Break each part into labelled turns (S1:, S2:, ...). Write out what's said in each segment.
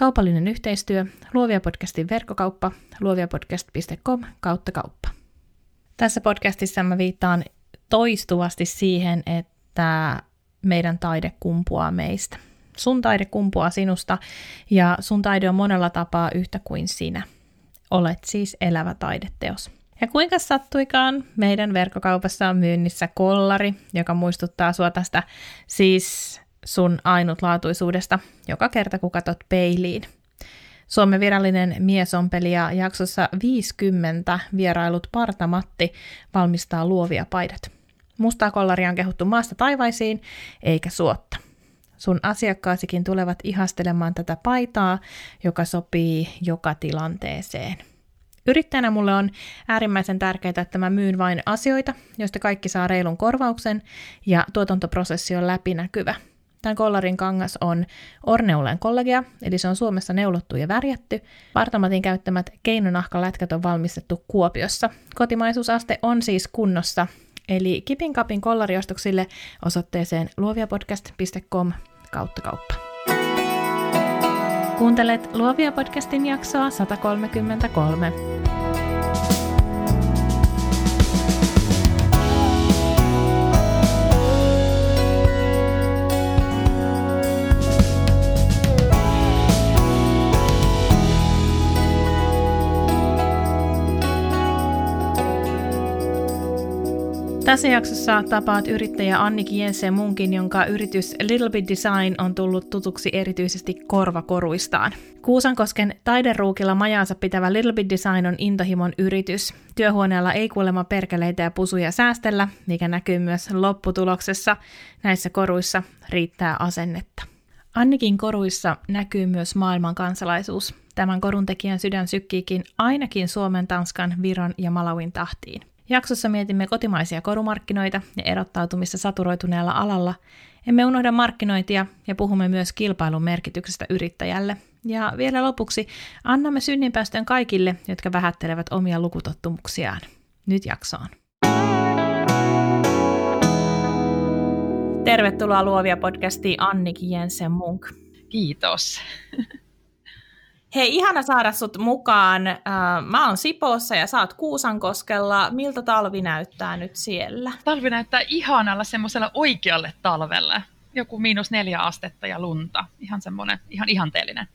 S1: Kaupallinen yhteistyö, Luovia podcastin verkkokauppa, luoviapodcast.com kautta kauppa. Tässä podcastissa mä viittaan toistuvasti siihen, että meidän taide kumpuaa meistä. Sun taide kumpuaa sinusta ja sun taide on monella tapaa yhtä kuin sinä. Olet siis elävä taideteos. Ja kuinka sattuikaan, meidän verkkokaupassa on myynnissä kollari, joka muistuttaa sua tästä siis sun ainutlaatuisuudesta joka kerta, kun katot peiliin. Suomen virallinen miesompeli ja jaksossa 50 vierailut Partamatti valmistaa luovia paidat. Mustaa kollaria on kehuttu maasta taivaisiin, eikä suotta. Sun asiakkaasikin tulevat ihastelemaan tätä paitaa, joka sopii joka tilanteeseen. Yrittäjänä mulle on äärimmäisen tärkeää, että mä myyn vain asioita, joista kaikki saa reilun korvauksen ja tuotantoprosessi on läpinäkyvä. Tämän kollarin kangas on Orneulen kollegia, eli se on Suomessa neulottu ja värjätty. Partamatin käyttämät keinonahkalätkät on valmistettu Kuopiossa. Kotimaisuusaste on siis kunnossa, eli kipin kapin kollariostoksille osoitteeseen luoviapodcast.com kautta kauppa. Kuuntelet Luovia podcastin jaksoa 133. Tässä jaksossa tapaat yrittäjä Annik Jensen Munkin, jonka yritys Little Bit Design on tullut tutuksi erityisesti korvakoruistaan. Kuusankosken taideruukilla majaansa pitävä Little Bit Design on intohimon yritys. Työhuoneella ei kuulemma perkeleitä ja pusuja säästellä, mikä näkyy myös lopputuloksessa. Näissä koruissa riittää asennetta. Annikin koruissa näkyy myös maailman kansalaisuus. Tämän korun tekijän sydän sykkiikin ainakin Suomen, Tanskan, Viron ja Malawin tahtiin. Jaksossa mietimme kotimaisia korumarkkinoita ja erottautumista saturoituneella alalla. Emme unohda markkinointia ja puhumme myös kilpailun merkityksestä yrittäjälle. Ja vielä lopuksi annamme synninpäästön kaikille, jotka vähättelevät omia lukutottumuksiaan. Nyt jaksoon. Tervetuloa Luovia podcastiin Annikin Jensen Munk.
S2: Kiitos.
S1: Hei, ihana saada sut mukaan. Äh, mä oon Sipoossa ja sä oot Kuusankoskella. Miltä talvi näyttää nyt siellä?
S2: Talvi näyttää ihanalla semmoisella oikealle talvelle. Joku miinus neljä astetta ja lunta. Ihan semmoinen, ihan ihanteellinen.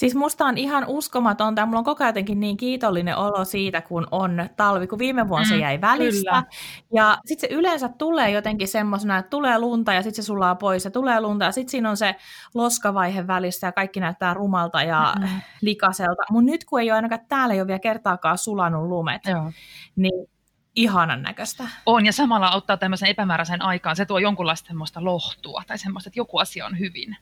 S1: Siis musta on ihan uskomatonta, mulla on koko ajan niin kiitollinen olo siitä, kun on talvi, kun viime vuonna mm, se jäi välistä. Kyllä. Ja sitten se yleensä tulee jotenkin semmoisena, että tulee lunta ja sitten se sulaa pois ja tulee lunta ja sitten siinä on se loskavaihe välissä ja kaikki näyttää rumalta ja mm. likaselta. Mutta nyt kun ei ole ainakaan täällä ei ole vielä kertaakaan sulanut lumet, Joo. niin ihanan näköistä.
S2: On, ja samalla auttaa tämmöisen epämääräisen aikaan. Se tuo jonkunlaista semmoista lohtua tai semmoista, että joku asia on hyvin.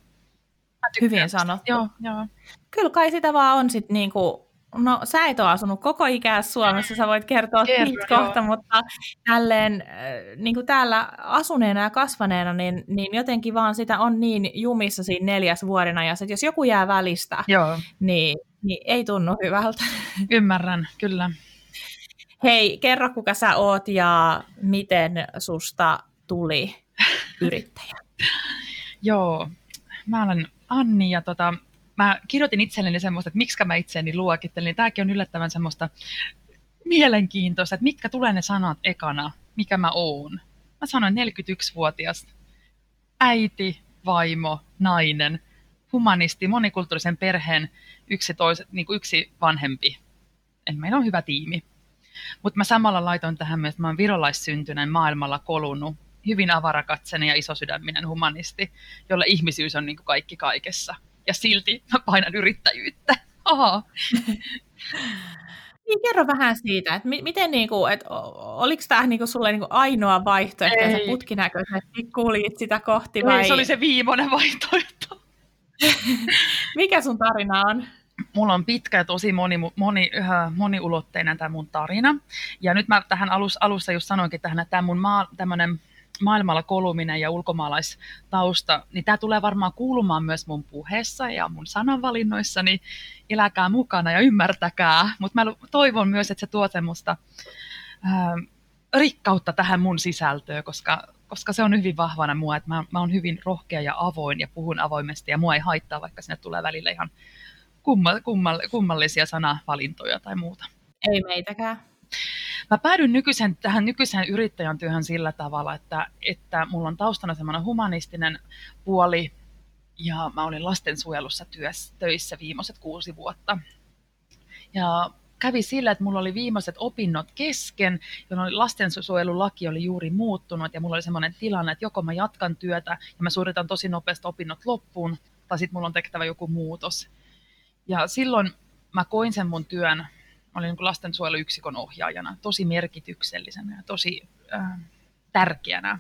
S1: Hyvin sanottu.
S2: Joo, joo.
S1: Kyllä kai sitä vaan on sitten niinku, no sä et ole asunut koko ikää Suomessa, sä voit kertoa Kerro, kohta, mutta tälleen äh, niin kuin täällä asuneena ja kasvaneena, niin, niin jotenkin vaan sitä on niin jumissa siinä neljäs vuodena, ja että jos joku jää välistä, joo. Niin, niin ei tunnu hyvältä.
S2: Ymmärrän, kyllä.
S1: Hei, kerro kuka sä oot ja miten susta tuli yrittäjä?
S2: Joo, mä olen Anni ja tota, mä kirjoitin itselleni semmoista, että miksi mä itseäni luokittelin. Tämäkin on yllättävän semmoista mielenkiintoista, että mitkä tulee ne sanat ekana, mikä mä oon. Mä sanoin 41-vuotias äiti, vaimo, nainen, humanisti, monikulttuurisen perheen yksi, tois, niin kuin yksi vanhempi. En meillä on hyvä tiimi. Mutta mä samalla laitoin tähän myös, että mä oon virolaissyntyinen maailmalla kolunut hyvin avarakatseinen ja isosydäminen humanisti, jolle ihmisyys on niin kuin kaikki kaikessa. Ja silti mä painan yrittäjyyttä.
S1: Niin, kerro vähän siitä, että miten niinku, et, oliko tämä niinku sulle niinku ainoa vaihtoehto, että putkinäköisesti kuulit sitä kohti vai?
S2: Ei, se oli se viimeinen vaihtoehto.
S1: Mikä sun tarina on?
S2: Mulla on pitkä ja tosi moni, moni, moniulotteinen tämä mun tarina. Ja nyt mä tähän alus, alussa just sanoinkin tähän, että tämä mun maa, tämmönen maailmalla koluminen ja ulkomaalaistausta, niin tämä tulee varmaan kuulumaan myös mun puheessa ja mun sananvalinnoissa, niin eläkää mukana ja ymmärtäkää. Mutta mä toivon myös, että se tuo semmoista ää, rikkautta tähän mun sisältöön, koska koska se on hyvin vahvana mua, että mä, mä oon hyvin rohkea ja avoin ja puhun avoimesti ja mua ei haittaa, vaikka sinne tulee välillä ihan kumma, kummal, kummallisia sanavalintoja tai muuta.
S1: Ei meitäkään.
S2: Mä päädyin nykyisen, tähän nykyiseen yrittäjän työhön sillä tavalla, että, että mulla on taustana semmoinen humanistinen puoli, ja mä olin lastensuojelussa työssä, töissä viimeiset kuusi vuotta. Ja kävi sillä, että mulla oli viimeiset opinnot kesken, jolloin lastensuojelulaki oli juuri muuttunut, ja mulla oli semmoinen tilanne, että joko mä jatkan työtä, ja mä suoritan tosi nopeasti opinnot loppuun, tai sitten mulla on tehtävä joku muutos. Ja silloin mä koin sen mun työn, olin niin lastensuojeluyksikön ohjaajana, tosi merkityksellisenä ja tosi äh, tärkeänä.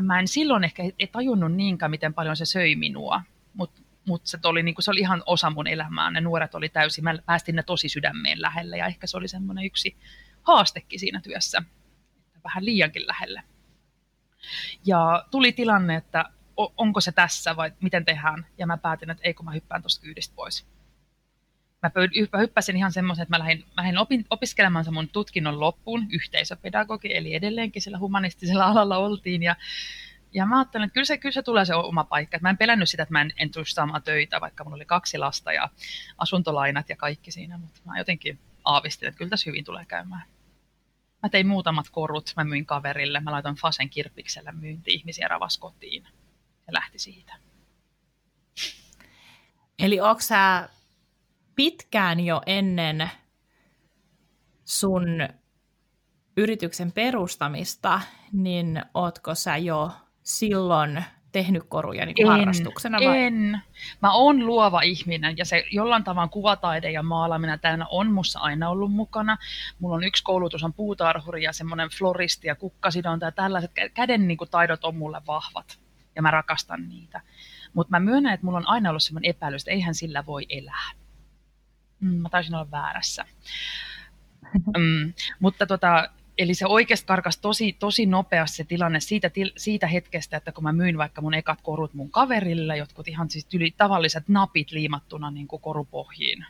S2: Mä en silloin ehkä ei tajunnut niinkään, miten paljon se söi minua, mutta mut se, oli, niin se oli ihan osa mun elämää. Ne nuoret oli täysin, mä päästin ne tosi sydämeen lähelle ja ehkä se oli semmoinen yksi haastekin siinä työssä, vähän liiankin lähelle. Ja tuli tilanne, että onko se tässä vai miten tehdään, ja mä päätin, että ei kun mä hyppään tuosta kyydistä pois mä hyppäsin ihan semmoisen, että mä lähdin, mä lähdin opin, opiskelemaan mun tutkinnon loppuun, yhteisöpedagogi, eli edelleenkin sillä humanistisella alalla oltiin, ja, ja mä ajattelin, että kyllä se, kyllä se tulee se oma paikka. Mä en pelännyt sitä, että mä en, en tule saamaan töitä, vaikka mulla oli kaksi lasta ja asuntolainat ja kaikki siinä, mutta mä jotenkin aavistin, että kyllä tässä hyvin tulee käymään. Mä tein muutamat korut, mä myin kaverille, mä laitoin Fasen kirppiksellä myynti ihmisiä ravaskotiin ja lähti siitä.
S1: Eli onko sä pitkään jo ennen sun yrityksen perustamista, niin ootko sä jo silloin tehnyt koruja niin kuin en, harrastuksena?
S2: Vai? En. Mä oon luova ihminen ja se jollain tavalla kuvataide ja maalaaminen täynnä on mussa aina ollut mukana. Mulla on yksi koulutus on puutarhuri ja semmoinen floristi ja kukkasidonta ja tällaiset käden niin kuin, taidot on mulle vahvat ja mä rakastan niitä. Mutta mä myönnän, että mulla on aina ollut semmoinen epäilys, että eihän sillä voi elää. Mm, mä taisin olla väärässä. Mm, mutta tota, eli se oikeasti karkas tosi, tosi nopeasti se tilanne siitä, siitä hetkestä, että kun mä myin vaikka mun ekat korut mun kaverille, jotkut ihan siis yli tavalliset napit liimattuna niin kuin korupohjiin.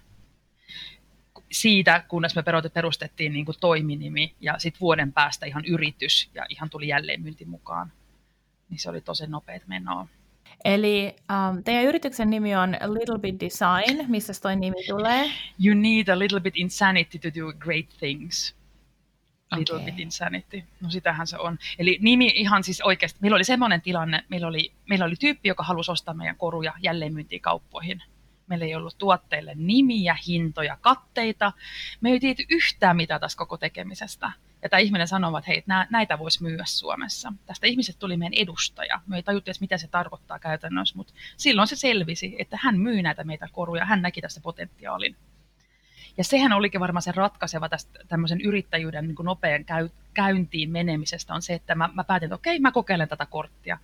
S2: Siitä, kunnes me perustettiin niin kuin toiminimi ja sitten vuoden päästä ihan yritys ja ihan tuli jälleen myynti mukaan. Niin se oli tosi nopeat menoa.
S1: Eli um, teidän yrityksen nimi on Little Bit Design. Missä toi nimi tulee?
S2: You need a little bit insanity to do great things. Little okay. bit insanity. No sitähän se on. Eli nimi ihan siis oikeasti, meillä oli semmoinen tilanne, meillä oli, meillä oli tyyppi, joka halusi ostaa meidän koruja jälleenmyyntiin kauppoihin. Meillä ei ollut tuotteille nimiä, hintoja, katteita. Me ei tiedä yhtään mitä tässä koko tekemisestä. Ja tämä ihminen sanoi, että hei, näitä voisi myyä Suomessa. Tästä ihmiset tuli meidän edustaja. Me ei tajuttu edes, mitä se tarkoittaa käytännössä, mutta silloin se selvisi, että hän myy näitä meitä koruja. Hän näki tässä potentiaalin. Ja sehän olikin varmaan se ratkaiseva tästä tämmöisen yrittäjyyden niin nopean käy, käyntiin menemisestä on se, että mä, mä päätin, että okei, mä kokeilen tätä korttia.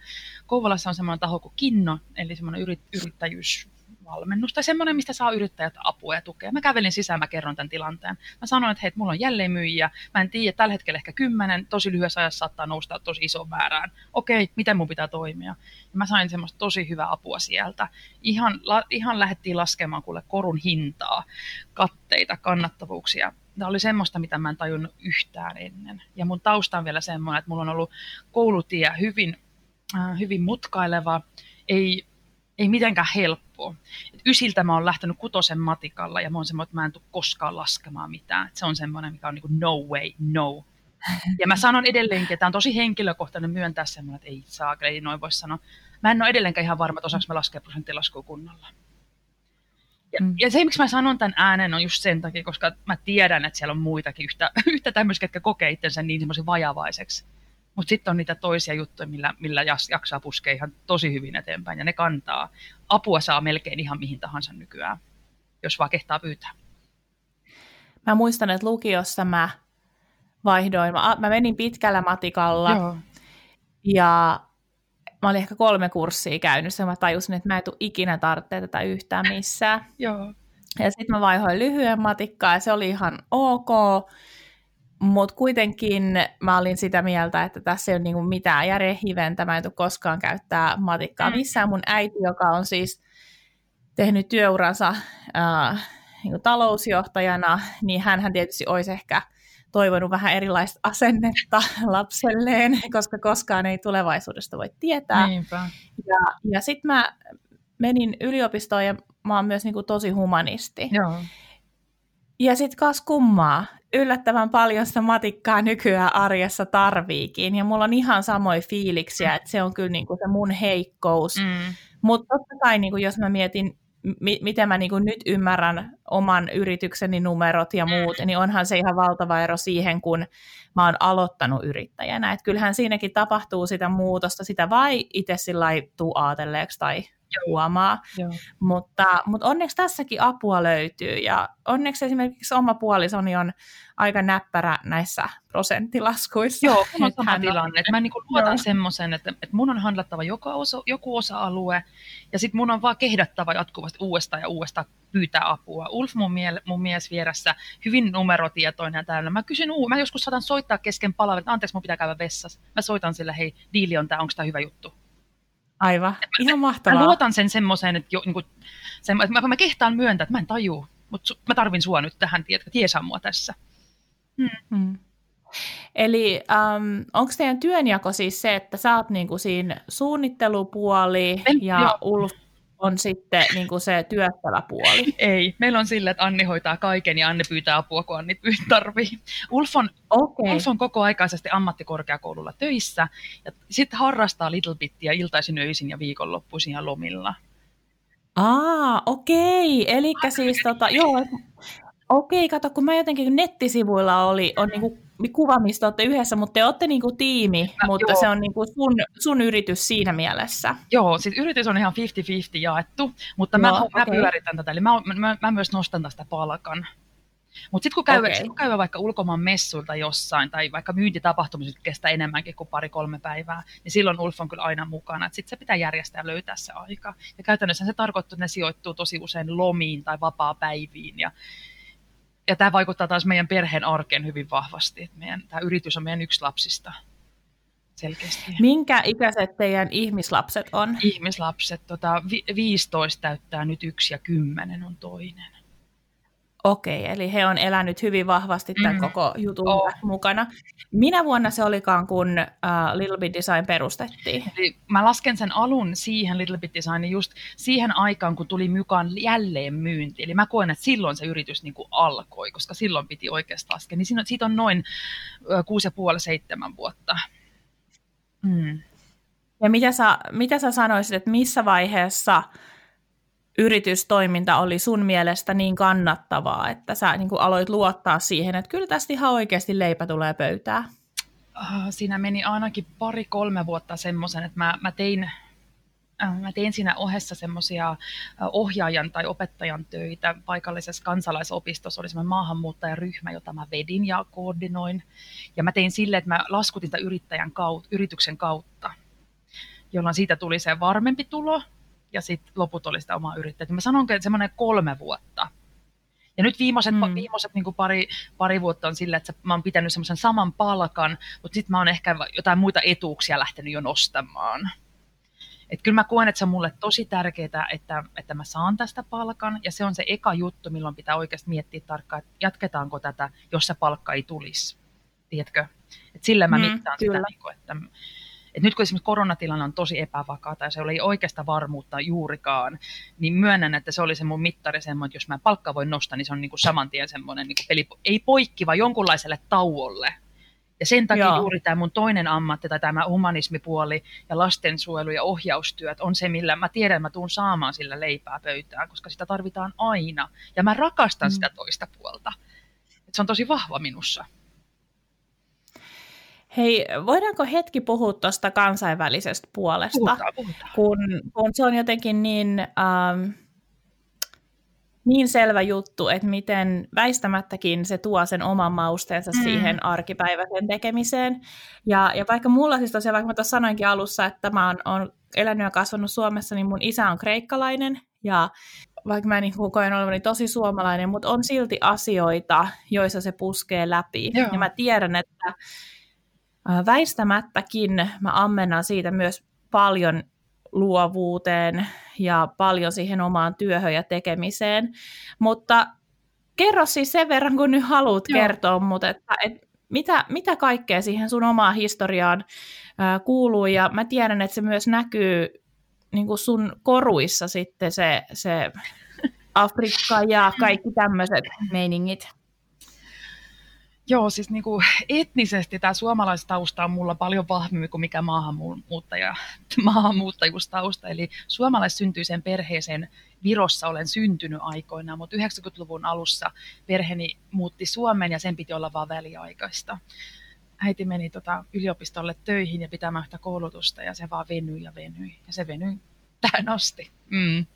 S2: Kouvolassa on semmoinen taho kuin Kinno, eli semmoinen yrit, yrittäjyys valmennus tai semmoinen, mistä saa yrittäjät apua ja tukea. Mä kävelin sisään, mä kerron tämän tilanteen. Mä sanoin, että hei, mulla on jälleen myyjiä. Mä en tiedä, tällä hetkellä ehkä kymmenen, tosi lyhyessä ajassa saattaa nousta tosi iso määrään. Okei, miten mun pitää toimia? Ja mä sain semmoista tosi hyvää apua sieltä. Ihan, la, ihan lähdettiin laskemaan kuule korun hintaa, katteita, kannattavuuksia. Tämä oli semmoista, mitä mä en tajunnut yhtään ennen. Ja mun tausta on vielä semmoinen, että mulla on ollut koulutie hyvin, äh, hyvin mutkaileva, ei ei mitenkään helppoa. Et ysiltä mä oon lähtenyt kutosen matikalla ja mä oon semmoinen, että mä en tule koskaan laskemaan mitään. Et se on semmoinen, mikä on niin kuin no way, no. Ja mä sanon edelleenkin, että tämä on tosi henkilökohtainen myöntää semmoinen, että ei saa, ei noin voi sanoa. Mä en ole edelleenkään ihan varma, että osaanko mä laskea prosenttilaskua kunnolla. Ja, mm. ja se, miksi mä sanon tämän äänen, on just sen takia, koska mä tiedän, että siellä on muitakin yhtä, yhtä tämmöisiä, jotka kokee itsensä niin semmoisen vajavaiseksi. Mutta sitten on niitä toisia juttuja, millä, millä jaksaa puskea ihan tosi hyvin eteenpäin ja ne kantaa. Apua saa melkein ihan mihin tahansa nykyään, jos vaan kehtaa pyytää.
S1: Mä muistan, että lukiossa mä vaihdoin, mä, mä menin pitkällä matikalla Joo. ja mä olin ehkä kolme kurssia käynyt, ja mä tajusin, että mä en tule ikinä tarvitse tätä yhtään missään.
S2: Joo.
S1: Ja sitten mä vaihoin lyhyen matikkaa ja se oli ihan ok. Mutta kuitenkin mä olin sitä mieltä, että tässä ei ole niinku mitään järjen hiventä, mä en tule koskaan käyttää matikkaa mm. missään. Mun äiti, joka on siis tehnyt työuransa äh, niin talousjohtajana, niin hän tietysti olisi ehkä toivonut vähän erilaista asennetta lapselleen, koska koskaan ei tulevaisuudesta voi tietää.
S2: Niinpä.
S1: Ja, ja sitten mä menin yliopistoon ja mä oon myös niin kuin tosi humanisti.
S2: Joo.
S1: Ja sitten kas kummaa, yllättävän paljon sitä matikkaa nykyään arjessa tarviikin. Ja mulla on ihan samoja fiiliksiä, että se on kyllä niinku se mun heikkous. Mm. Mutta totta kai, niinku, jos mä mietin, mi- miten mä niinku nyt ymmärrän oman yritykseni numerot ja muut, mm. niin onhan se ihan valtava ero siihen, kun mä oon aloittanut yrittäjänä. Et kyllähän siinäkin tapahtuu sitä muutosta, sitä vai itse sillä tuu aatelleeksi tai huomaa. Joo. Mutta, mutta onneksi tässäkin apua löytyy ja onneksi esimerkiksi oma puolisoni on aika näppärä näissä prosenttilaskuissa.
S2: Joo, kun on sama tilanne. Että mä niin luotan semmoisen, että, että mun on handlattava joka osa, joku osa-alue ja sitten mun on vaan kehdattava jatkuvasti uudestaan ja uudestaan pyytää apua. Ulf mun, mie- mun mies vieressä, hyvin numerotietoinen ja täynnä. Mä kysyn, uu, mä joskus saatan soittaa kesken palaverit, anteeksi mun pitää käydä vessassa. Mä soitan sille, hei, diili on tää, onko tämä hyvä juttu?
S1: Aivan, ihan mahtavaa.
S2: Mä luotan sen semmoiseen, että, jo, niin kuin, sen, että mä, mä kehtaan myöntää, että mä en tajua, mutta mä tarvin sua nyt tähän, tiedätkö, tiesaa mua tässä.
S1: Hmm. Hmm. Eli um, onko teidän työnjako siis se, että sä oot niinku siinä suunnittelupuoli en, ja joo. Ulf on sitten niin kuin se työttävä puoli.
S2: Ei, meillä on sillä, että Anni hoitaa kaiken ja Anni pyytää apua, kun Anni tarvii. Ulf on, okay. Ulf on koko aikaisesti ammattikorkeakoululla töissä ja sitten harrastaa Little Bittiä iltaisin, öisin ja viikonloppuisin ja lomilla.
S1: Aa, okei. Okay. Eli siis tota, joo, okei, kato, kun mä jotenkin nettisivuilla oli, on niinku kuva, mistä olette yhdessä, mutta te olette niinku tiimi, mä, mutta joo. se on niinku sun, sun yritys siinä mielessä.
S2: Joo, siis yritys on ihan 50-50 jaettu, mutta joo, mä, okay. mä pyöritän tätä, eli mä, mä, mä myös nostan tästä palkan. Mutta sitten kun, käy, okay. sit kun käy vaikka ulkomaan messuilta jossain, tai vaikka myyntitapahtumissa kestää enemmänkin kuin pari-kolme päivää, niin silloin Ulf on kyllä aina mukana. Sitten se pitää järjestää ja löytää se aika. Ja käytännössä se tarkoittaa, että ne sijoittuu tosi usein lomiin tai vapaa-päiviin. Ja ja tämä vaikuttaa taas meidän perheen arkeen hyvin vahvasti. Meidän, tämä yritys on meidän yksi lapsista selkeästi.
S1: Minkä ikäiset teidän ihmislapset on?
S2: Ihmislapset, tota, 15 täyttää nyt yksi ja kymmenen on toinen.
S1: Okei, eli he on elänyt hyvin vahvasti tämän mm. koko jutun oh. mukana. Minä vuonna se olikaan, kun uh, Little Bit Design perustettiin?
S2: Eli mä lasken sen alun siihen Little Bit Designin just siihen aikaan, kun tuli mukaan jälleen myynti. Eli mä koen, että silloin se yritys niin kuin alkoi, koska silloin piti oikeastaan laskea. Niin siinä, siitä on noin puoli, seitsemän vuotta.
S1: Mm. Ja mitä sä, mitä sä sanoisit, että missä vaiheessa – yritystoiminta oli sun mielestä niin kannattavaa, että sä niin kuin aloit luottaa siihen, että kyllä tästä ihan oikeasti leipä tulee pöytään?
S2: Ah, siinä meni ainakin pari-kolme vuotta semmoisen, että mä, mä tein äh, Mä tein siinä ohessa semmoisia äh, ohjaajan tai opettajan töitä paikallisessa kansalaisopistossa. Oli semmoinen maahanmuuttajaryhmä, jota mä vedin ja koordinoin. Ja mä tein sille, että mä laskutin yrittäjän kautta, yrityksen kautta, jolloin siitä tuli se varmempi tulo ja sitten loput oli sitä omaa yrittäjää. Mä sanon, että semmoinen kolme vuotta. Ja nyt viimeiset, mm. viimeiset niin pari, pari vuotta on sillä, että mä oon pitänyt semmoisen saman palkan, mutta sitten mä oon ehkä jotain muita etuuksia lähtenyt jo nostamaan. Et kyllä mä koen, että se on mulle tosi tärkeää, että, että mä saan tästä palkan, ja se on se eka juttu, milloin pitää oikeasti miettiä tarkkaan, että jatketaanko tätä, jos se palkka ei tulisi. Tiedätkö? Et sillä mä mm, mittaan kyllä. sitä, niin että et nyt kun esimerkiksi koronatilanne on tosi epävakaa tai se oli oikeasta varmuutta juurikaan, niin myönnän, että se oli se mun mittari semmoinen, että jos mä palkka voin nostaa, niin se on niin kuin saman tien semmoinen niin peli, ei poikkiva jonkunlaiselle tauolle. Ja sen takia Joo. juuri tämä mun toinen ammatti tai tämä humanismipuoli ja lastensuojelu ja ohjaustyöt on se, millä mä tiedän, että mä tuun saamaan sillä leipää pöytään, koska sitä tarvitaan aina. Ja mä rakastan mm. sitä toista puolta. Et se on tosi vahva minussa.
S1: Hei, voidaanko hetki puhua tuosta kansainvälisestä puolesta?
S2: Puhutaan, puhutaan.
S1: Kun, kun se on jotenkin niin, ähm, niin selvä juttu, että miten väistämättäkin se tuo sen oman mausteensa mm. siihen arkipäiväisen tekemiseen. Ja, ja vaikka mulla siis tosiaan, vaikka mä tuossa sanoinkin alussa, että mä oon, oon elänyt ja kasvanut Suomessa, niin mun isä on kreikkalainen ja vaikka mä niin koen olevani tosi suomalainen, mutta on silti asioita, joissa se puskee läpi. Joo. Ja mä tiedän, että väistämättäkin mä ammennan siitä myös paljon luovuuteen ja paljon siihen omaan työhön ja tekemiseen, mutta kerro siis sen verran, kun nyt haluat Joo. kertoa, mutta että, että mitä, mitä kaikkea siihen sun omaan historiaan ää, kuuluu, ja mä tiedän, että se myös näkyy niin kuin sun koruissa sitten se, se Afrikka ja kaikki tämmöiset meiningit.
S2: Joo, siis niin kuin etnisesti tämä suomalaistausta on mulla paljon vahvemmin kuin mikä maahanmuuttaja, maahanmuuttajuustausta. Eli suomalaissyntyiseen perheeseen Virossa olen syntynyt aikoinaan, mutta 90-luvun alussa perheeni muutti Suomeen ja sen piti olla vain väliaikaista. Äiti meni tota yliopistolle töihin ja pitämään yhtä koulutusta ja se vaan venyi ja venyi ja se venyi tähän asti. Mm.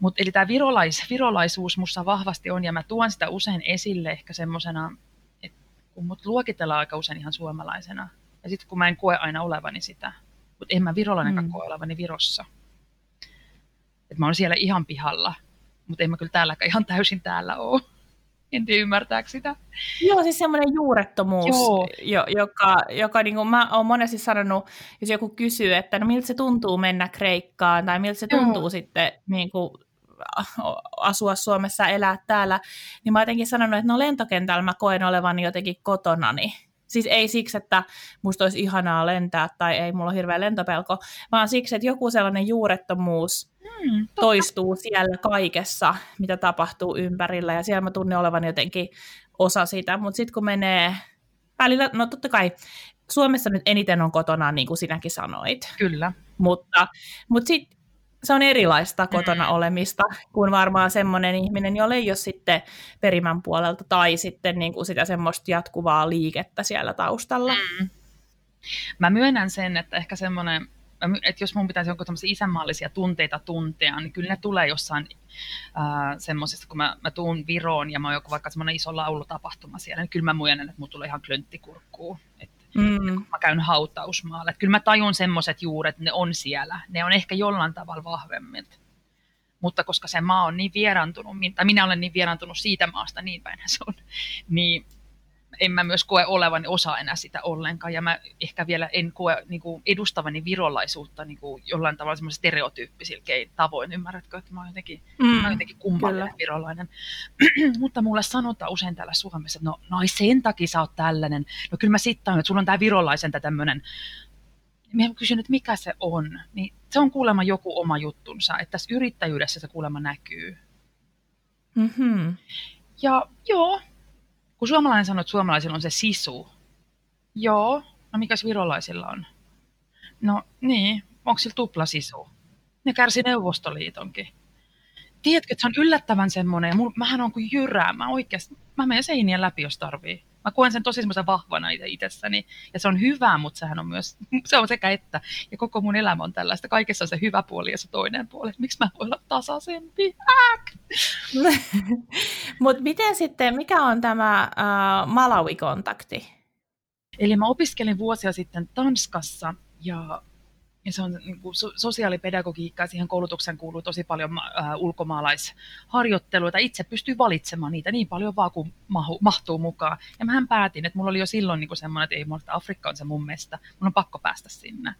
S2: Mut, eli tämä virolais, virolaisuus minussa vahvasti on ja mä tuon sitä usein esille ehkä semmoisena kun mut luokitellaan aika usein ihan suomalaisena. Ja sitten kun mä en koe aina olevani sitä, mutta en mä virolainenkaan mm. koe olevani Virossa. Et mä oon siellä ihan pihalla, mutta en mä kyllä täälläkään ihan täysin täällä ole. En tiedä ymmärtääkö sitä.
S1: Joo, siis semmoinen juurettomuus, Joo. Jo, joka, joka niin kuin mä oon monesti sanonut, jos joku kysyy, että no miltä se tuntuu mennä Kreikkaan, tai miltä se tuntuu Joo. sitten niin kuin asua Suomessa, elää täällä, niin mä jotenkin sanonut, että no lentokentällä mä koen olevani jotenkin kotonani. Siis ei siksi, että musta olisi ihanaa lentää tai ei mulla ole hirveä lentopelko, vaan siksi, että joku sellainen juurettomuus hmm, toistuu siellä kaikessa, mitä tapahtuu ympärillä. Ja siellä mä tunnen olevan jotenkin osa sitä. Mutta sitten kun menee välillä, no totta kai Suomessa nyt eniten on kotona, niin kuin sinäkin sanoit.
S2: Kyllä.
S1: Mutta, mutta sitten se on erilaista kotona mm. olemista kuin varmaan semmoinen ihminen, jolle ei ole sitten perimän puolelta tai sitten niin kuin sitä semmoista jatkuvaa liikettä siellä taustalla. Mm.
S2: Mä myönnän sen, että ehkä semmoinen, että jos mun pitäisi jonkun isänmaallisia tunteita tuntea, niin kyllä ne tulee jossain äh, semmoisesta, kun mä, mä tuun Viroon ja mä oon joku vaikka semmoinen iso laulutapahtuma siellä, niin kyllä mä myönnän, että mulla tulee ihan klönttikurkkuun. Että mm. kun mä käyn hautausmaalla. Että kyllä mä tajun semmoiset juuret, ne on siellä. Ne on ehkä jollain tavalla vahvemmin. Mutta koska se maa on niin vieraantunut, tai minä olen niin vieraantunut siitä maasta, niin päin se on, niin en mä myös koe olevani osa enää sitä ollenkaan. Ja mä ehkä vielä en koe niin kuin edustavani virolaisuutta niin kuin jollain tavalla semmoisen stereotyyppisillä tavoin. Ymmärrätkö, että mä oon jotenkin, mm, mä oon jotenkin kummallinen virolainen. Mutta mulle sanotaan usein täällä Suomessa, että no, no sen takia sä oot tällainen. No kyllä mä sitten että sulla on tää virolaisen tämmöinen mä kysyn, että mikä se on, niin se on kuulemma joku oma juttunsa, että tässä yrittäjyydessä se kuulemma näkyy.
S1: Mm-hmm.
S2: Ja joo, kun suomalainen sanoo, että suomalaisilla on se sisu. Joo, no mikäs virolaisilla on? No niin, onko sillä tupla sisu? Ne kärsi Neuvostoliitonkin. Tiedätkö, että se on yllättävän semmoinen, ja mul, mähän on kuin jyrää, mä oikeasti, mä menen seinien läpi, jos tarvii. Mä koen sen tosi semmoisen vahvana itse itsessäni, ja se on hyvä, mutta sehän on myös, se on sekä että, ja koko mun elämä on tällaista, kaikessa on se hyvä puoli ja se toinen puoli, miksi mä voin olla tasaisempi?
S1: mutta miten sitten, mikä on tämä uh, Malawi-kontakti?
S2: Eli mä opiskelin vuosia sitten Tanskassa, ja ja se on niin kuin sosiaalipedagogiikka ja siihen koulutukseen kuuluu tosi paljon äh, ulkomaalaisharjoitteluita. Itse pystyy valitsemaan niitä niin paljon vaan kuin mahu, mahtuu mukaan. Ja mähän päätin, että mulla oli jo silloin niin semmoinen, että ei Afrikka on se mun mesta. Mun on pakko päästä sinne.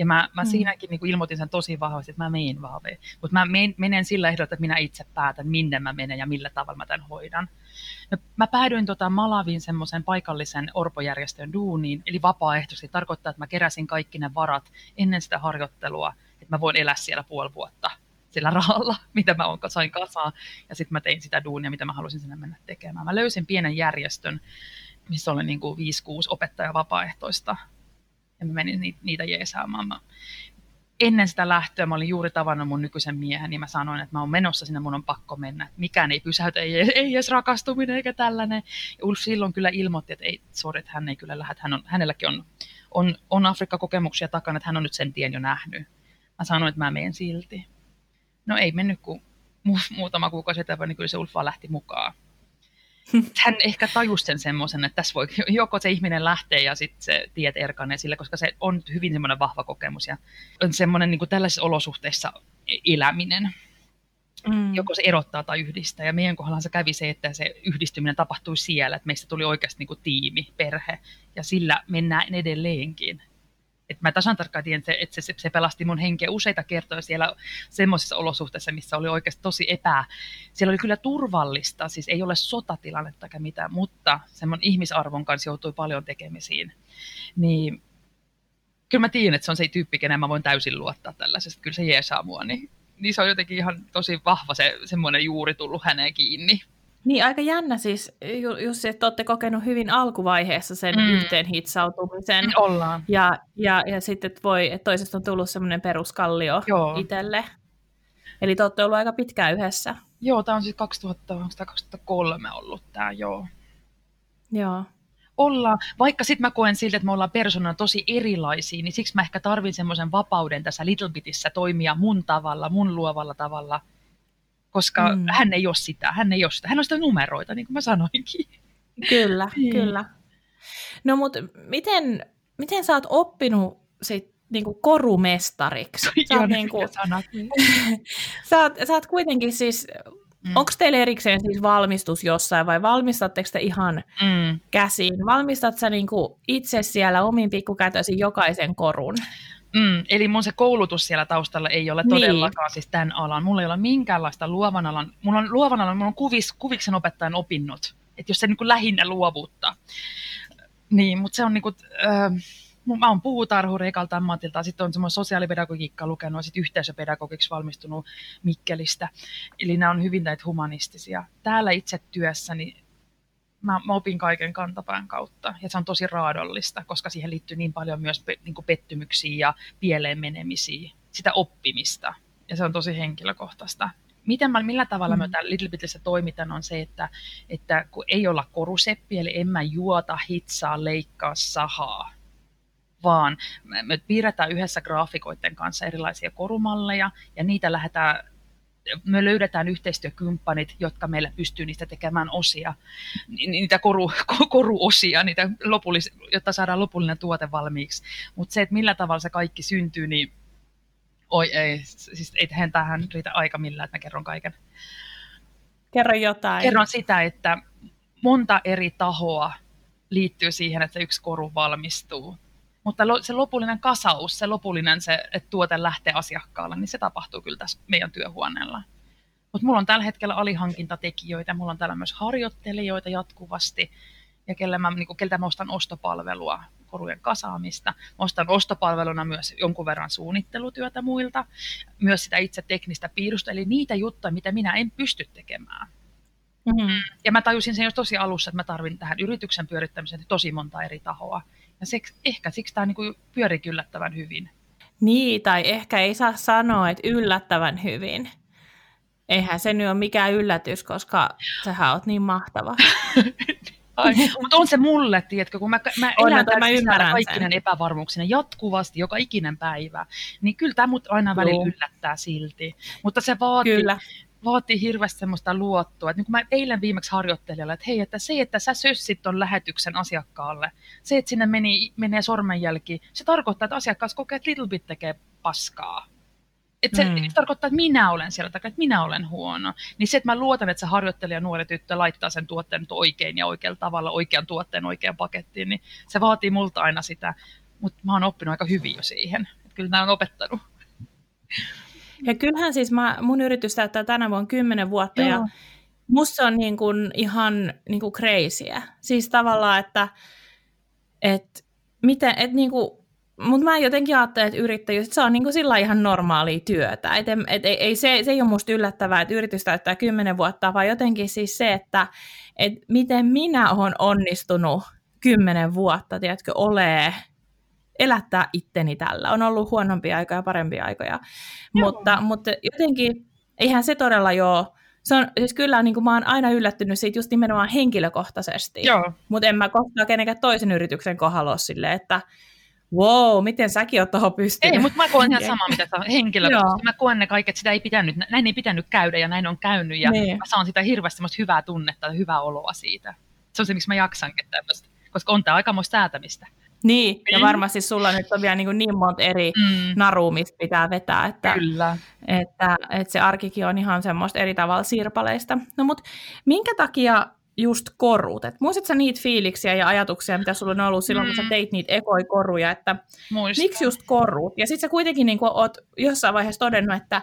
S2: Ja mä, mä mm. siinäkin niin kuin ilmoitin sen tosi vahvasti, että mä menen vaan. Mutta mä menen sillä ehdolla, että minä itse päätän, minne mä menen ja millä tavalla mä tämän hoidan. No, mä päädyin tota Malavin semmoisen paikallisen orpojärjestön duuniin, eli vapaaehtoisesti. Tarkoittaa, että mä keräsin kaikki ne varat ennen sitä harjoittelua, että mä voin elää siellä puoli vuotta sillä rahalla, mitä mä sain kasaan. Ja sitten mä tein sitä duunia, mitä mä halusin sinne mennä tekemään. Mä löysin pienen järjestön, missä oli niin kuin 5-6 opettaja vapaaehtoista. Ja mä menin niitä jeesaamaan. Mä ennen sitä lähtöä mä olin juuri tavannut mun nykyisen miehen, niin mä sanoin, että mä oon menossa sinne, mun on pakko mennä. Mikään ei pysäytä, ei, ei edes rakastuminen eikä tällainen. Ja Ulf silloin kyllä ilmoitti, että ei, sorry, että hän ei kyllä lähde, hän on, hänelläkin on, on, on Afrikka-kokemuksia takana, että hän on nyt sen tien jo nähnyt. Mä sanoin, että mä menen silti. No ei mennyt kuin muutama kuukausi eteenpäin, niin kyllä se Ulf vaan lähti mukaan hän ehkä tajusi sen semmoisen, että tässä voi joko se ihminen lähtee ja sitten se tiet erkanee sille, koska se on hyvin semmoinen vahva kokemus ja on semmoinen niin kuin tällaisissa olosuhteissa eläminen. Mm. Joko se erottaa tai yhdistää. Ja meidän kohdalla se kävi se, että se yhdistyminen tapahtui siellä, että meistä tuli oikeasti niin kuin tiimi, perhe, ja sillä mennään edelleenkin. Että mä tasan tarkkaan tiedän, että se, se pelasti mun henkeä useita kertoja siellä semmoisissa olosuhteissa, missä oli oikeasti tosi epä. Siellä oli kyllä turvallista, siis ei ole sotatilannetta eikä mitään, mutta semmoinen ihmisarvon kanssa joutui paljon tekemisiin. Niin kyllä mä tiedän, että se on se tyyppi, kenen mä voin täysin luottaa tällaisesta. Kyllä se jeesaa mua, niin, niin se on jotenkin ihan tosi vahva se semmoinen juuri tullut häneen kiinni.
S1: Niin, aika jännä siis, just että olette kokenut hyvin alkuvaiheessa sen mm. yhteen hitsautumisen.
S2: Mm, ollaan.
S1: Ja, ja, ja sitten, että, voi, että toisesta on tullut semmoinen peruskallio Joo. itselle. Eli te olette ollut aika pitkään yhdessä.
S2: Joo, tämä on siis 2000, 2003 ollut tämä, joo.
S1: Joo.
S2: Ollaan, vaikka sitten mä koen siltä, että me ollaan persoonana tosi erilaisia, niin siksi mä ehkä tarvin semmoisen vapauden tässä Little Bitissä toimia mun tavalla, mun luovalla tavalla – koska mm. hän ei ole sitä, hän ei ole sitä. Hän on sitä numeroita, niin kuin mä sanoinkin.
S1: Kyllä, niin. kyllä. No mutta miten, miten sä oot oppinut sit niinku korumestariksi? Sä oot, niinku, sä, oot, sä oot kuitenkin siis, mm. onko teillä erikseen siis valmistus jossain vai valmistatteko te ihan mm. käsiin? Valmistat sä niinku itse siellä omin pikkukätöisin jokaisen korun?
S2: Mm, eli mun se koulutus siellä taustalla ei ole niin. todellakaan siis tämän alan. Mulla ei ole minkäänlaista luovan alan, mulla on luovan alan, mulla on kuvis, kuviksen opettajan opinnot, että jos se niin kuin lähinnä luovuutta. Niin, mutta se on niin kuin, äh, mä oon puutarhuri ekalta ammatilta, sitten on semmoinen sosiaalipedagogiikka lukenut sitten yhteisöpedagogiksi valmistunut Mikkelistä. Eli nämä on hyvin näitä humanistisia. Täällä itse työssäni mä, mä opin kaiken kantapään kautta. Ja se on tosi raadollista, koska siihen liittyy niin paljon myös pe, niin pettymyksiä ja pieleen menemisiä, sitä oppimista. Ja se on tosi henkilökohtaista. Miten mä, millä tavalla mm. mä täällä Little Bitissä toimitan on se, että, että kun ei olla koruseppi, eli en mä juota, hitsaa, leikkaa, sahaa, vaan me piirretään yhdessä graafikoiden kanssa erilaisia korumalleja, ja niitä lähdetään me löydetään yhteistyökumppanit, jotka meillä pystyy niistä tekemään osia, niitä koru, koruosia, niitä lopullis, jotta saadaan lopullinen tuote valmiiksi. Mutta se, että millä tavalla se kaikki syntyy, niin oi ei, siis ei tähän riitä aika millään, että mä kerron kaiken.
S1: Kerro jotain.
S2: Kerron sitä, että monta eri tahoa liittyy siihen, että yksi koru valmistuu. Mutta se lopullinen kasaus, se lopullinen se, että tuote lähtee asiakkaalle, niin se tapahtuu kyllä tässä meidän työhuoneella. Mutta mulla on tällä hetkellä alihankintatekijöitä, mulla on täällä myös harjoittelijoita jatkuvasti, ja kelle mä, niin keltä mä ostan ostopalvelua, korujen kasaamista. Mä ostan ostopalveluna myös jonkun verran suunnittelutyötä muilta, myös sitä itse teknistä piirusta, eli niitä juttuja, mitä minä en pysty tekemään. Mm-hmm. Ja mä tajusin sen jo tosi alussa, että mä tarvin tähän yrityksen pyörittämiseen tosi monta eri tahoa. Ja siksi, ehkä siksi tämä niin pyörii yllättävän hyvin.
S1: Niin, tai ehkä ei saa sanoa, että yllättävän hyvin. Eihän se nyt ole mikään yllätys, koska sähän oot niin mahtava.
S2: mutta on se mulle, tiedätkö, kun mä, mä on, elän mä ymmärrän kaikkinen epävarmuuksina jatkuvasti, joka ikinen päivä, niin kyllä tämä mut aina välillä yllättää silti. Mutta se vaatii, kyllä vaatii hirveästi semmoista luottoa. Että niin kuin mä eilen viimeksi harjoittelijalle, että hei, että se, että sä sössit ton lähetyksen asiakkaalle, se, että sinne meni, menee sormenjälki, se tarkoittaa, että asiakas kokee, että Little Bit tekee paskaa. Että se, mm. tarkoittaa, että minä olen siellä takia, että minä olen huono. Niin se, että mä luotan, että se harjoittelija nuori tyttö laittaa sen tuotteen oikein ja oikealla tavalla, oikean tuotteen oikean pakettiin, niin se vaatii multa aina sitä. Mutta mä oon oppinut aika hyvin jo siihen. Että kyllä nämä on opettanut.
S1: Ja kyllähän siis mä, mun yritys täyttää tänä vuonna kymmenen vuotta Joo. ja musta on niin kuin ihan niin kuin crazyä. Siis tavallaan, että et, miten, et niin kuin, mutta mä jotenkin ajattelen, että yrittäjyys, että se on niin kuin sillä ihan normaalia työtä. Et, et, ei, ei, se, se ei ole musta yllättävää, että yritys täyttää kymmenen vuotta, vaan jotenkin siis se, että et miten minä olen onnistunut kymmenen vuotta, tiedätkö, olee elättää itteni tällä. On ollut huonompia aikoja ja parempia aikoja, mutta, mutta jotenkin eihän se todella joo. Se on, siis kyllä niin kuin mä oon aina yllättynyt siitä just nimenomaan henkilökohtaisesti, mutta en mä koskaan kenenkään toisen yrityksen kohdalla silleen, että wow, miten säkin oot tuohon pystynyt.
S2: Ei, mutta mä koen ihan sama, mitä sä henkilökohtaisesti. Mä koen ne kaikki, että sitä ei pitänyt, näin ei pitänyt käydä ja näin on käynyt ja niin. mä saan sitä hirveästi hyvää tunnetta ja hyvää oloa siitä. Se on se, miksi mä jaksankin tämmöistä, koska on tämä aikamoista säätämistä.
S1: Niin, ja niin. varmasti sulla nyt on vielä niin, niin monta eri mm. narua, mistä pitää vetää, että, Kyllä. Että, että se arkikin on ihan semmoista eri tavalla sirpaleista. No mutta minkä takia just korut. Et muistatko sä niitä fiiliksiä ja ajatuksia, mitä sulla on ollut silloin, mm. kun sä mm. teit niitä ekoikoruja, että Muistan. miksi just korut? Ja sitten sä kuitenkin niin oot jossain vaiheessa todennut, että,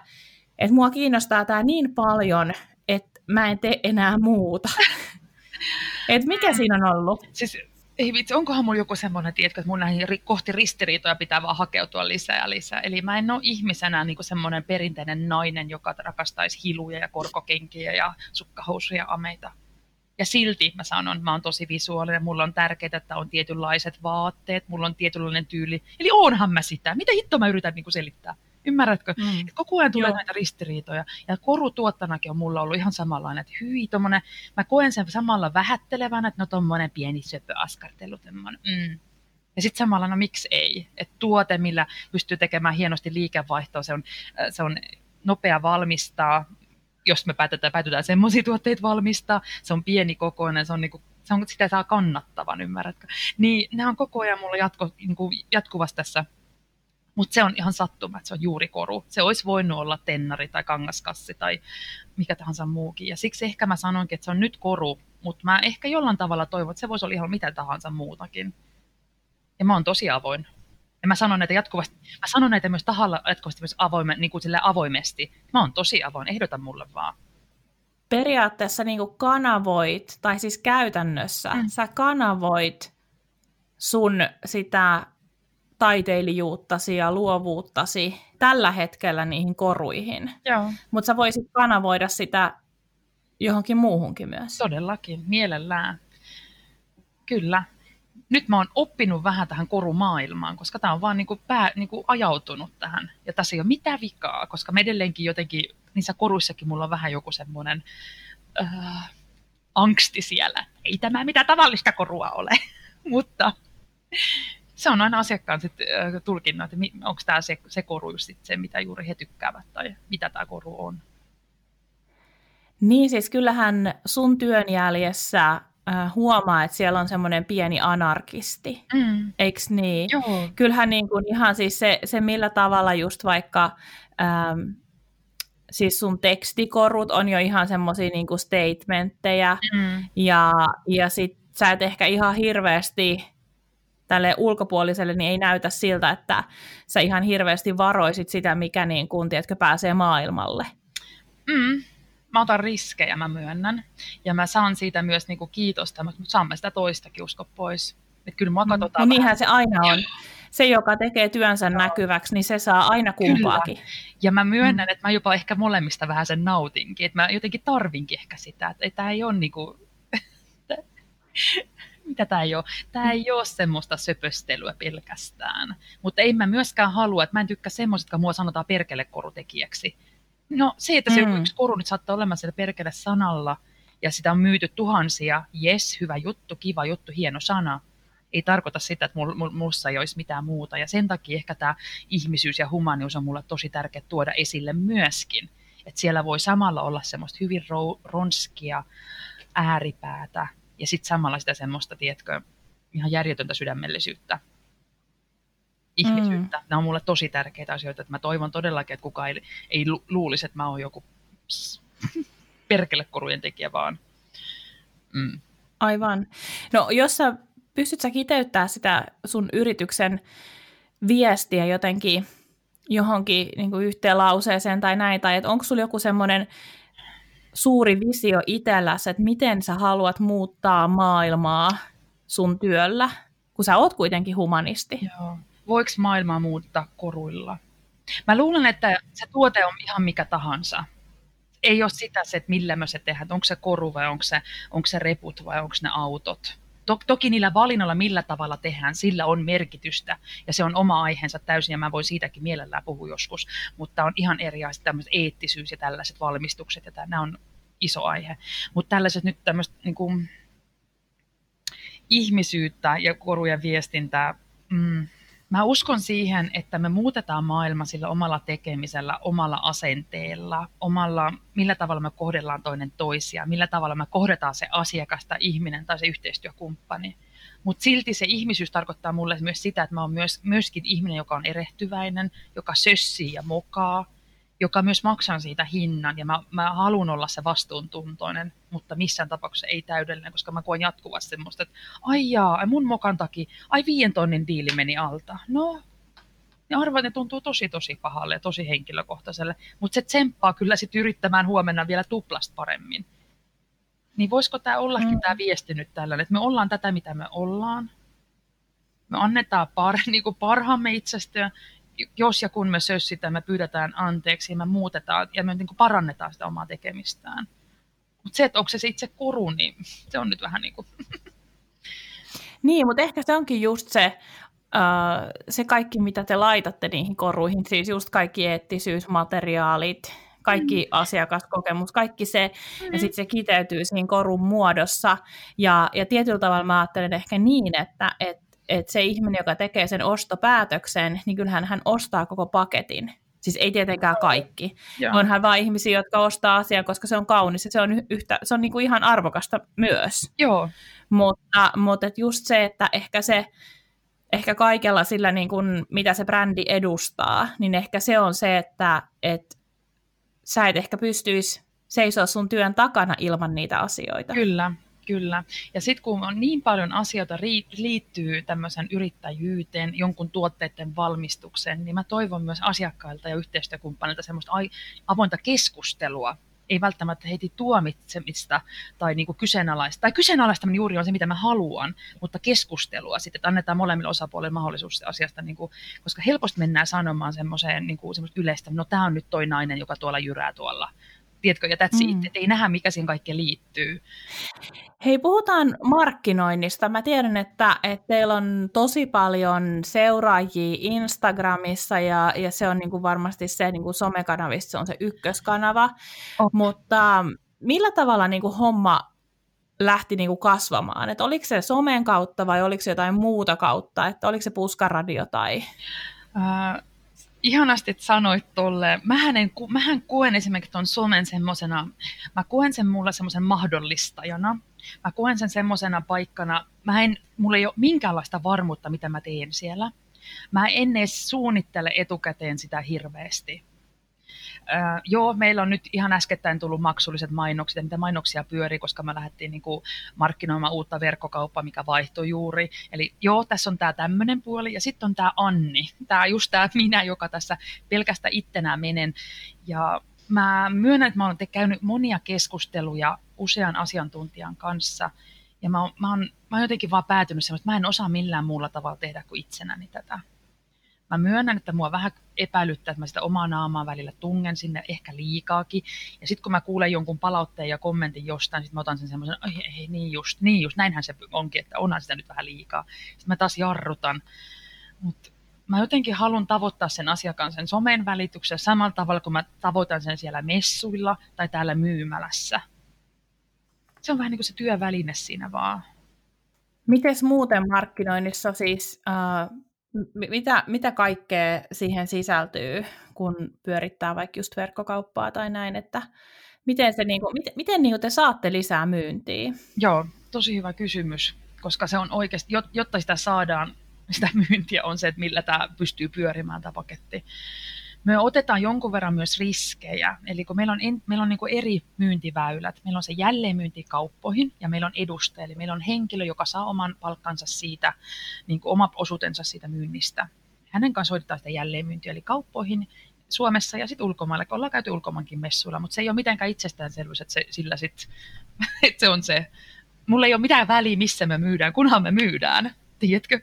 S1: että mua kiinnostaa tämä niin paljon, että mä en tee enää muuta. Et mikä siinä on ollut?
S2: Siis ei vitsi, onkohan mulla joku semmoinen, tiedätkö, että mun näihin kohti ristiriitoja pitää vaan hakeutua lisää ja lisää. Eli mä en ole ihmisenä niin semmoinen perinteinen nainen, joka rakastaisi hiluja ja korkokenkiä ja sukkahousuja ja ameita. Ja silti mä sanon, mä oon tosi visuaalinen, mulla on tärkeää, että on tietynlaiset vaatteet, mulla on tietynlainen tyyli. Eli onhan mä sitä. Mitä hitto mä yritän niin selittää? Ymmärrätkö? Mm. Et koko ajan tulee Joo. näitä ristiriitoja. Ja korutuottanakin on mulla ollut ihan samanlainen, että hyi, tommonen, mä koen sen samalla vähättelevänä, että no tommonen pieni söpö askartelu. Mm. Ja sitten samalla, no miksi ei? Että tuote, millä pystyy tekemään hienosti liikevaihtoa, se on, äh, se on nopea valmistaa, jos me päätetään, päätetään semmoisia tuotteita valmistaa, se on pieni kokoinen, se on, niinku, se on sitä saa kannattavan, ymmärrätkö? Niin nämä on koko ajan mulla jatko, niinku, jatkuvasti tässä mutta se on ihan sattuma, että se on juuri koru. Se olisi voinut olla tennari tai kangaskassi tai mikä tahansa muukin. Ja siksi ehkä mä sanoinkin, että se on nyt koru, mutta mä ehkä jollain tavalla toivon, että se voisi olla ihan mitä tahansa muutakin. Ja mä oon tosi avoin. Ja mä sanon näitä jatkuvasti, mä sanon näitä myös tahalla jatkuvasti myös avoime, niin kuin sille avoimesti. Mä oon tosi avoin, ehdota mulle vaan.
S1: Periaatteessa niin kuin kanavoit, tai siis käytännössä, mm. sä kanavoit sun sitä taiteilijuuttasi ja luovuuttasi tällä hetkellä niihin koruihin. Mutta sä voisit kanavoida sitä johonkin muuhunkin myös.
S2: Todellakin, mielellään. Kyllä. Nyt mä oon oppinut vähän tähän korumaailmaan, koska tämä on vaan niinku pää, niinku ajautunut tähän. Ja tässä ei ole mitään vikaa, koska me edelleenkin jotenkin, niissä koruissakin mulla on vähän joku semmoinen äh, angsti siellä. Ei tämä mitä tavallista korua ole, mutta se on aina asiakkaan sit, äh, tulkinnut, että onko tämä se, se koru just sit se, mitä juuri he tykkäävät tai mitä tämä koru on.
S1: Niin siis kyllähän sun työn jäljessä äh, huomaa, että siellä on semmoinen pieni anarkisti, mm. eikö niin? Joo. Kyllähän niin kuin ihan siis se, se, millä tavalla just vaikka... Ähm, siis sun tekstikorut on jo ihan semmoisia niinku statementteja, mm. ja, ja sit sä et ehkä ihan hirveästi tälle ulkopuoliselle niin ei näytä siltä, että sä ihan hirveästi varoisit sitä, mikä niin kun, tiedätkö, pääsee maailmalle.
S2: Mm. Mä otan riskejä, mä myönnän. Ja mä saan siitä myös niin kuin kiitosta, mutta saamme sitä toistakin usko pois. Että kyllä mua mm. katsotaan
S1: no niinhän se aina on. Se, joka tekee työnsä Joo. näkyväksi, niin se saa aina kumpaakin. Kyllä.
S2: Ja mä myönnän, mm. että mä jopa ehkä molemmista vähän sen nautinkin. Että mä jotenkin tarvinkin ehkä sitä. Että tämä ei ole niin kuin mitä tämä ei ole. Tämä ei ole semmoista söpöstelyä pelkästään. Mutta ei mä myöskään halua, että mä en tykkää semmoista, jotka mua sanotaan perkelekorutekijäksi. No se, että se mm. yksi koru nyt saattaa olemaan siellä perkele sanalla, ja sitä on myyty tuhansia, jes, hyvä juttu, kiva juttu, hieno sana, ei tarkoita sitä, että minussa ei olisi mitään muuta. Ja sen takia ehkä tämä ihmisyys ja humanius on mulle tosi tärkeä tuoda esille myöskin. Että siellä voi samalla olla semmoista hyvin ronskia ääripäätä, ja sitten samalla sitä semmoista, tiedätkö, ihan järjetöntä sydämellisyyttä, ihmisyyttä. Mm. Nämä on mulle tosi tärkeitä asioita, että mä toivon todellakin, että kukaan ei, ei luulisi, että mä oon joku perkelekorujen tekijä vaan.
S1: Mm. Aivan. No jos sä pystyt sä kiteyttää sitä sun yrityksen viestiä jotenkin johonkin niin kuin yhteen lauseeseen tai näin, tai että onko sulla joku semmoinen suuri visio itselläsi, että miten sä haluat muuttaa maailmaa sun työllä, kun sä oot kuitenkin humanisti.
S2: Joo. Voiko maailmaa muuttaa koruilla? Mä luulen, että se tuote on ihan mikä tahansa. Ei ole sitä se, että millä me se tehdään. Onko se koru vai onko se, onko se reput vai onko ne autot. Toki niillä valinnoilla, millä tavalla tehdään, sillä on merkitystä ja se on oma aiheensa täysin ja mä voin siitäkin mielellään puhua joskus, mutta on ihan eri asia tämmöiset eettisyys ja tällaiset valmistukset ja nämä on iso aihe. Mutta tällaiset nyt tämmöistä niin kuin, ihmisyyttä ja korujen viestintää, mm, mä uskon siihen, että me muutetaan maailma sillä omalla tekemisellä, omalla asenteella, omalla, millä tavalla me kohdellaan toinen toisia, millä tavalla me kohdetaan se asiakas tai ihminen tai se yhteistyökumppani. Mutta silti se ihmisyys tarkoittaa mulle myös sitä, että mä oon myös, myöskin ihminen, joka on erehtyväinen, joka sössii ja mokaa, joka myös maksaa siitä hinnan, ja mä, mä haluan olla se vastuuntuntoinen, mutta missään tapauksessa ei täydellinen, koska mä koen jatkuvasti semmoista, että ai jaa, ai mun mokan takia, ai viien tonnin diili meni alta. No, niin arvoin, ne tuntuu tosi tosi pahalle ja tosi henkilökohtaiselle, mutta se tsemppaa kyllä sitten yrittämään huomenna vielä tuplasta paremmin. Niin voisiko tämä ollakin mm. tämä viesti nyt tällainen, että me ollaan tätä, mitä me ollaan. Me annetaan par, niin kuin parhaamme itsestä, jos ja kun me sössitään, me pyydetään anteeksi ja me muutetaan ja me niin kuin parannetaan sitä omaa tekemistään. Mutta se, että onko se itse kuru, niin se on nyt vähän niin kuin...
S1: Niin, mutta ehkä se onkin just se, uh, se kaikki, mitä te laitatte niihin koruihin, siis just kaikki eettisyysmateriaalit, kaikki mm. asiakaskokemus, kaikki se, mm. ja sitten se kiteytyy siinä korun muodossa. Ja, ja tietyllä tavalla mä ajattelen ehkä niin, että et, et se ihminen, joka tekee sen ostopäätöksen, niin kyllähän hän ostaa koko paketin. Siis ei tietenkään kaikki. Joo. Onhan vain ihmisiä, jotka ostaa asian, koska se on kaunis ja se on, yhtä, se on niinku ihan arvokasta myös.
S2: Joo.
S1: Mutta, mutta just se, että ehkä se, ehkä kaikella sillä, niin kuin, mitä se brändi edustaa, niin ehkä se on se, että et sä et ehkä pystyisi seisoa sun työn takana ilman niitä asioita.
S2: Kyllä, kyllä. Ja sitten kun on niin paljon asioita liittyy tämmöisen yrittäjyyteen, jonkun tuotteiden valmistukseen, niin mä toivon myös asiakkailta ja yhteistyökumppanilta semmoista avointa keskustelua ei välttämättä heti tuomitsemista tai niin kuin kyseenalaista. Tai kyseenalaistaminen juuri on se, mitä mä haluan, mutta keskustelua sitten, että annetaan molemmille osapuolille mahdollisuus asiasta, niin kuin, koska helposti mennään sanomaan semmoiseen niin kuin, yleistä, no tämä on nyt toi nainen, joka tuolla jyrää tuolla tiedätkö, ja that's mm. it, että ei nähdä, mikä siihen kaikkeen liittyy.
S1: Hei, puhutaan markkinoinnista. Mä tiedän, että, että teillä on tosi paljon seuraajia Instagramissa, ja, ja se on niin kuin varmasti se niin kuin somekanavissa, se on se ykköskanava, oh. mutta millä tavalla niin kuin homma lähti niin kuin kasvamaan? Et oliko se somen kautta vai oliko se jotain muuta kautta? Että oliko se puskaradio tai...
S2: ihanasti, sanoit tolle. Mähän, en, mähän koen esimerkiksi tuon somen semmoisena, mä koen sen mulle semmoisen mahdollistajana. Mä koen sen semmoisena paikkana, mä en, mulla ei ole minkäänlaista varmuutta, mitä mä teen siellä. Mä en edes suunnittele etukäteen sitä hirveästi. Äh, joo, meillä on nyt ihan äskettäin tullut maksulliset mainokset, mitä mainoksia pyörii, koska me lähdettiin niin kuin markkinoimaan uutta verkkokauppaa, mikä vaihtoi juuri. Eli joo, tässä on tämä tämmöinen puoli, ja sitten on tämä Anni, tämä just tämä minä, joka tässä pelkästä ittenään menen. Ja mä myönnän, että mä olen käynyt monia keskusteluja usean asiantuntijan kanssa, ja mä oon, mä oon, mä oon jotenkin vaan päätynyt semmoista, että mä en osaa millään muulla tavalla tehdä kuin itsenäni tätä. Mä myönnän, että mua vähän epäilyttää, että mä sitä omaa naamaa välillä tungen sinne ehkä liikaakin. Ja sitten kun mä kuulen jonkun palautteen ja kommentin jostain, sitten mä otan sen semmoisen, ei, ei, niin just, niin just, näinhän se onkin, että onhan sitä nyt vähän liikaa. Sitten mä taas jarrutan. Mutta mä jotenkin haluan tavoittaa sen asiakkaan sen somen välityksessä samalla tavalla kuin mä tavoitan sen siellä messuilla tai täällä myymälässä. Se on vähän niin kuin se työväline siinä vaan.
S1: Miten muuten markkinoinnissa siis, äh, mitä, mitä kaikkea siihen sisältyy, kun pyörittää vaikka just verkkokauppaa tai näin, että miten, se, niin kuin, miten, miten niin te saatte lisää myyntiä?
S2: Joo, tosi hyvä kysymys, koska se on oikeasti, jotta sitä saadaan, sitä myyntiä on se, että millä tämä pystyy pyörimään tämä paketti me otetaan jonkun verran myös riskejä. Eli kun meillä on, en, meillä on niin kuin eri myyntiväylät, meillä on se jälleenmyynti kauppoihin ja meillä on edustaja, eli meillä on henkilö, joka saa oman palkkansa siitä, niin kuin oma osuutensa siitä myynnistä. Hänen kanssa hoidetaan sitä jälleenmyyntiä, eli kauppoihin Suomessa ja sitten ulkomailla, kun ollaan käyty ulkomaankin messuilla, mutta se ei ole mitenkään itsestäänselvyys, että se, sillä sit, että se on se. Mulla ei ole mitään väliä, missä me myydään, kunhan me myydään, tiedätkö?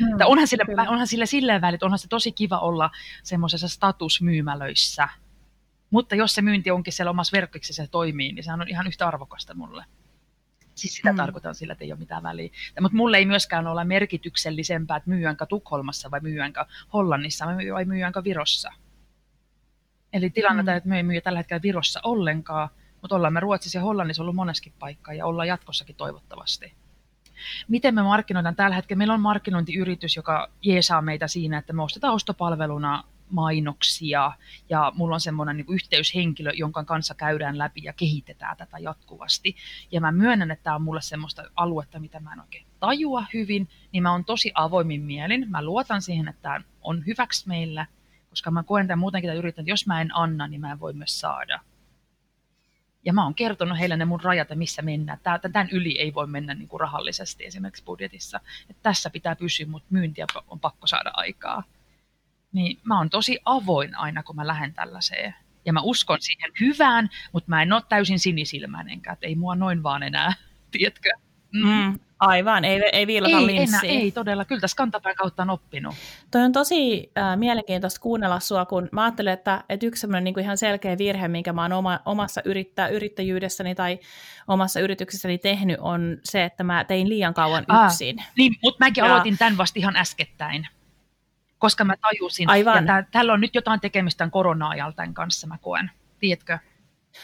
S2: Mm, onhan, sillä, onhan sillä silleen väliä, että onhan se tosi kiva olla semmoisessa statusmyymälöissä. Mutta jos se myynti onkin siellä omassa verkkoksessa se toimii, niin se on ihan yhtä arvokasta mulle. Siis sitä mm. tarkoitan sillä, että ei ole mitään väliä. Mutta mulle ei myöskään ole merkityksellisempää, että myyänkö Tukholmassa vai myyänkö Hollannissa vai myyänkö Virossa. Eli tilanne, mm. että me ei myyä tällä hetkellä Virossa ollenkaan, mutta ollaan me Ruotsissa ja Hollannissa ollut moneskin paikkaa ja ollaan jatkossakin toivottavasti miten me markkinoidaan tällä hetkellä. Meillä on markkinointiyritys, joka jeesaa meitä siinä, että me ostetaan ostopalveluna mainoksia ja mulla on semmoinen niin yhteyshenkilö, jonka kanssa käydään läpi ja kehitetään tätä jatkuvasti. Ja mä myönnän, että tämä on mulle semmoista aluetta, mitä mä en oikein tajua hyvin, niin mä oon tosi avoimin mielin. Mä luotan siihen, että tämä on hyväksi meillä, koska mä koen tämän muutenkin tämän yritän, että jos mä en anna, niin mä en voi myös saada. Ja mä oon kertonut heille ne mun rajat, ja missä mennään. Tämän yli ei voi mennä niin kuin rahallisesti esimerkiksi budjetissa. Että tässä pitää pysyä, mutta myyntiä on pakko saada aikaa. Niin mä oon tosi avoin aina, kun mä lähden tällaiseen. Ja mä uskon siihen hyvään, mutta mä en ole täysin sinisilmäinenkään, että ei mua noin vaan enää, tiedätkö?
S1: Mm. Mm, aivan, ei, ei viilata
S2: ei, enää, ei todella, kyllä tässä kantapään kautta on oppinut.
S1: Toi on tosi äh, mielenkiintoista kuunnella sua, kun mä ajattelen, että, että yksi sellainen niin kuin ihan selkeä virhe, minkä mä oon oma, omassa yrittää, yrittäjyydessäni tai omassa yrityksessäni tehnyt, on se, että mä tein liian kauan ah, yksin.
S2: Niin, mutta mäkin ja... aloitin tämän vasta ihan äskettäin koska mä tajusin, Aivan. että tällä on nyt jotain tekemistä tämän korona-ajalta kanssa, mä koen, tiedätkö?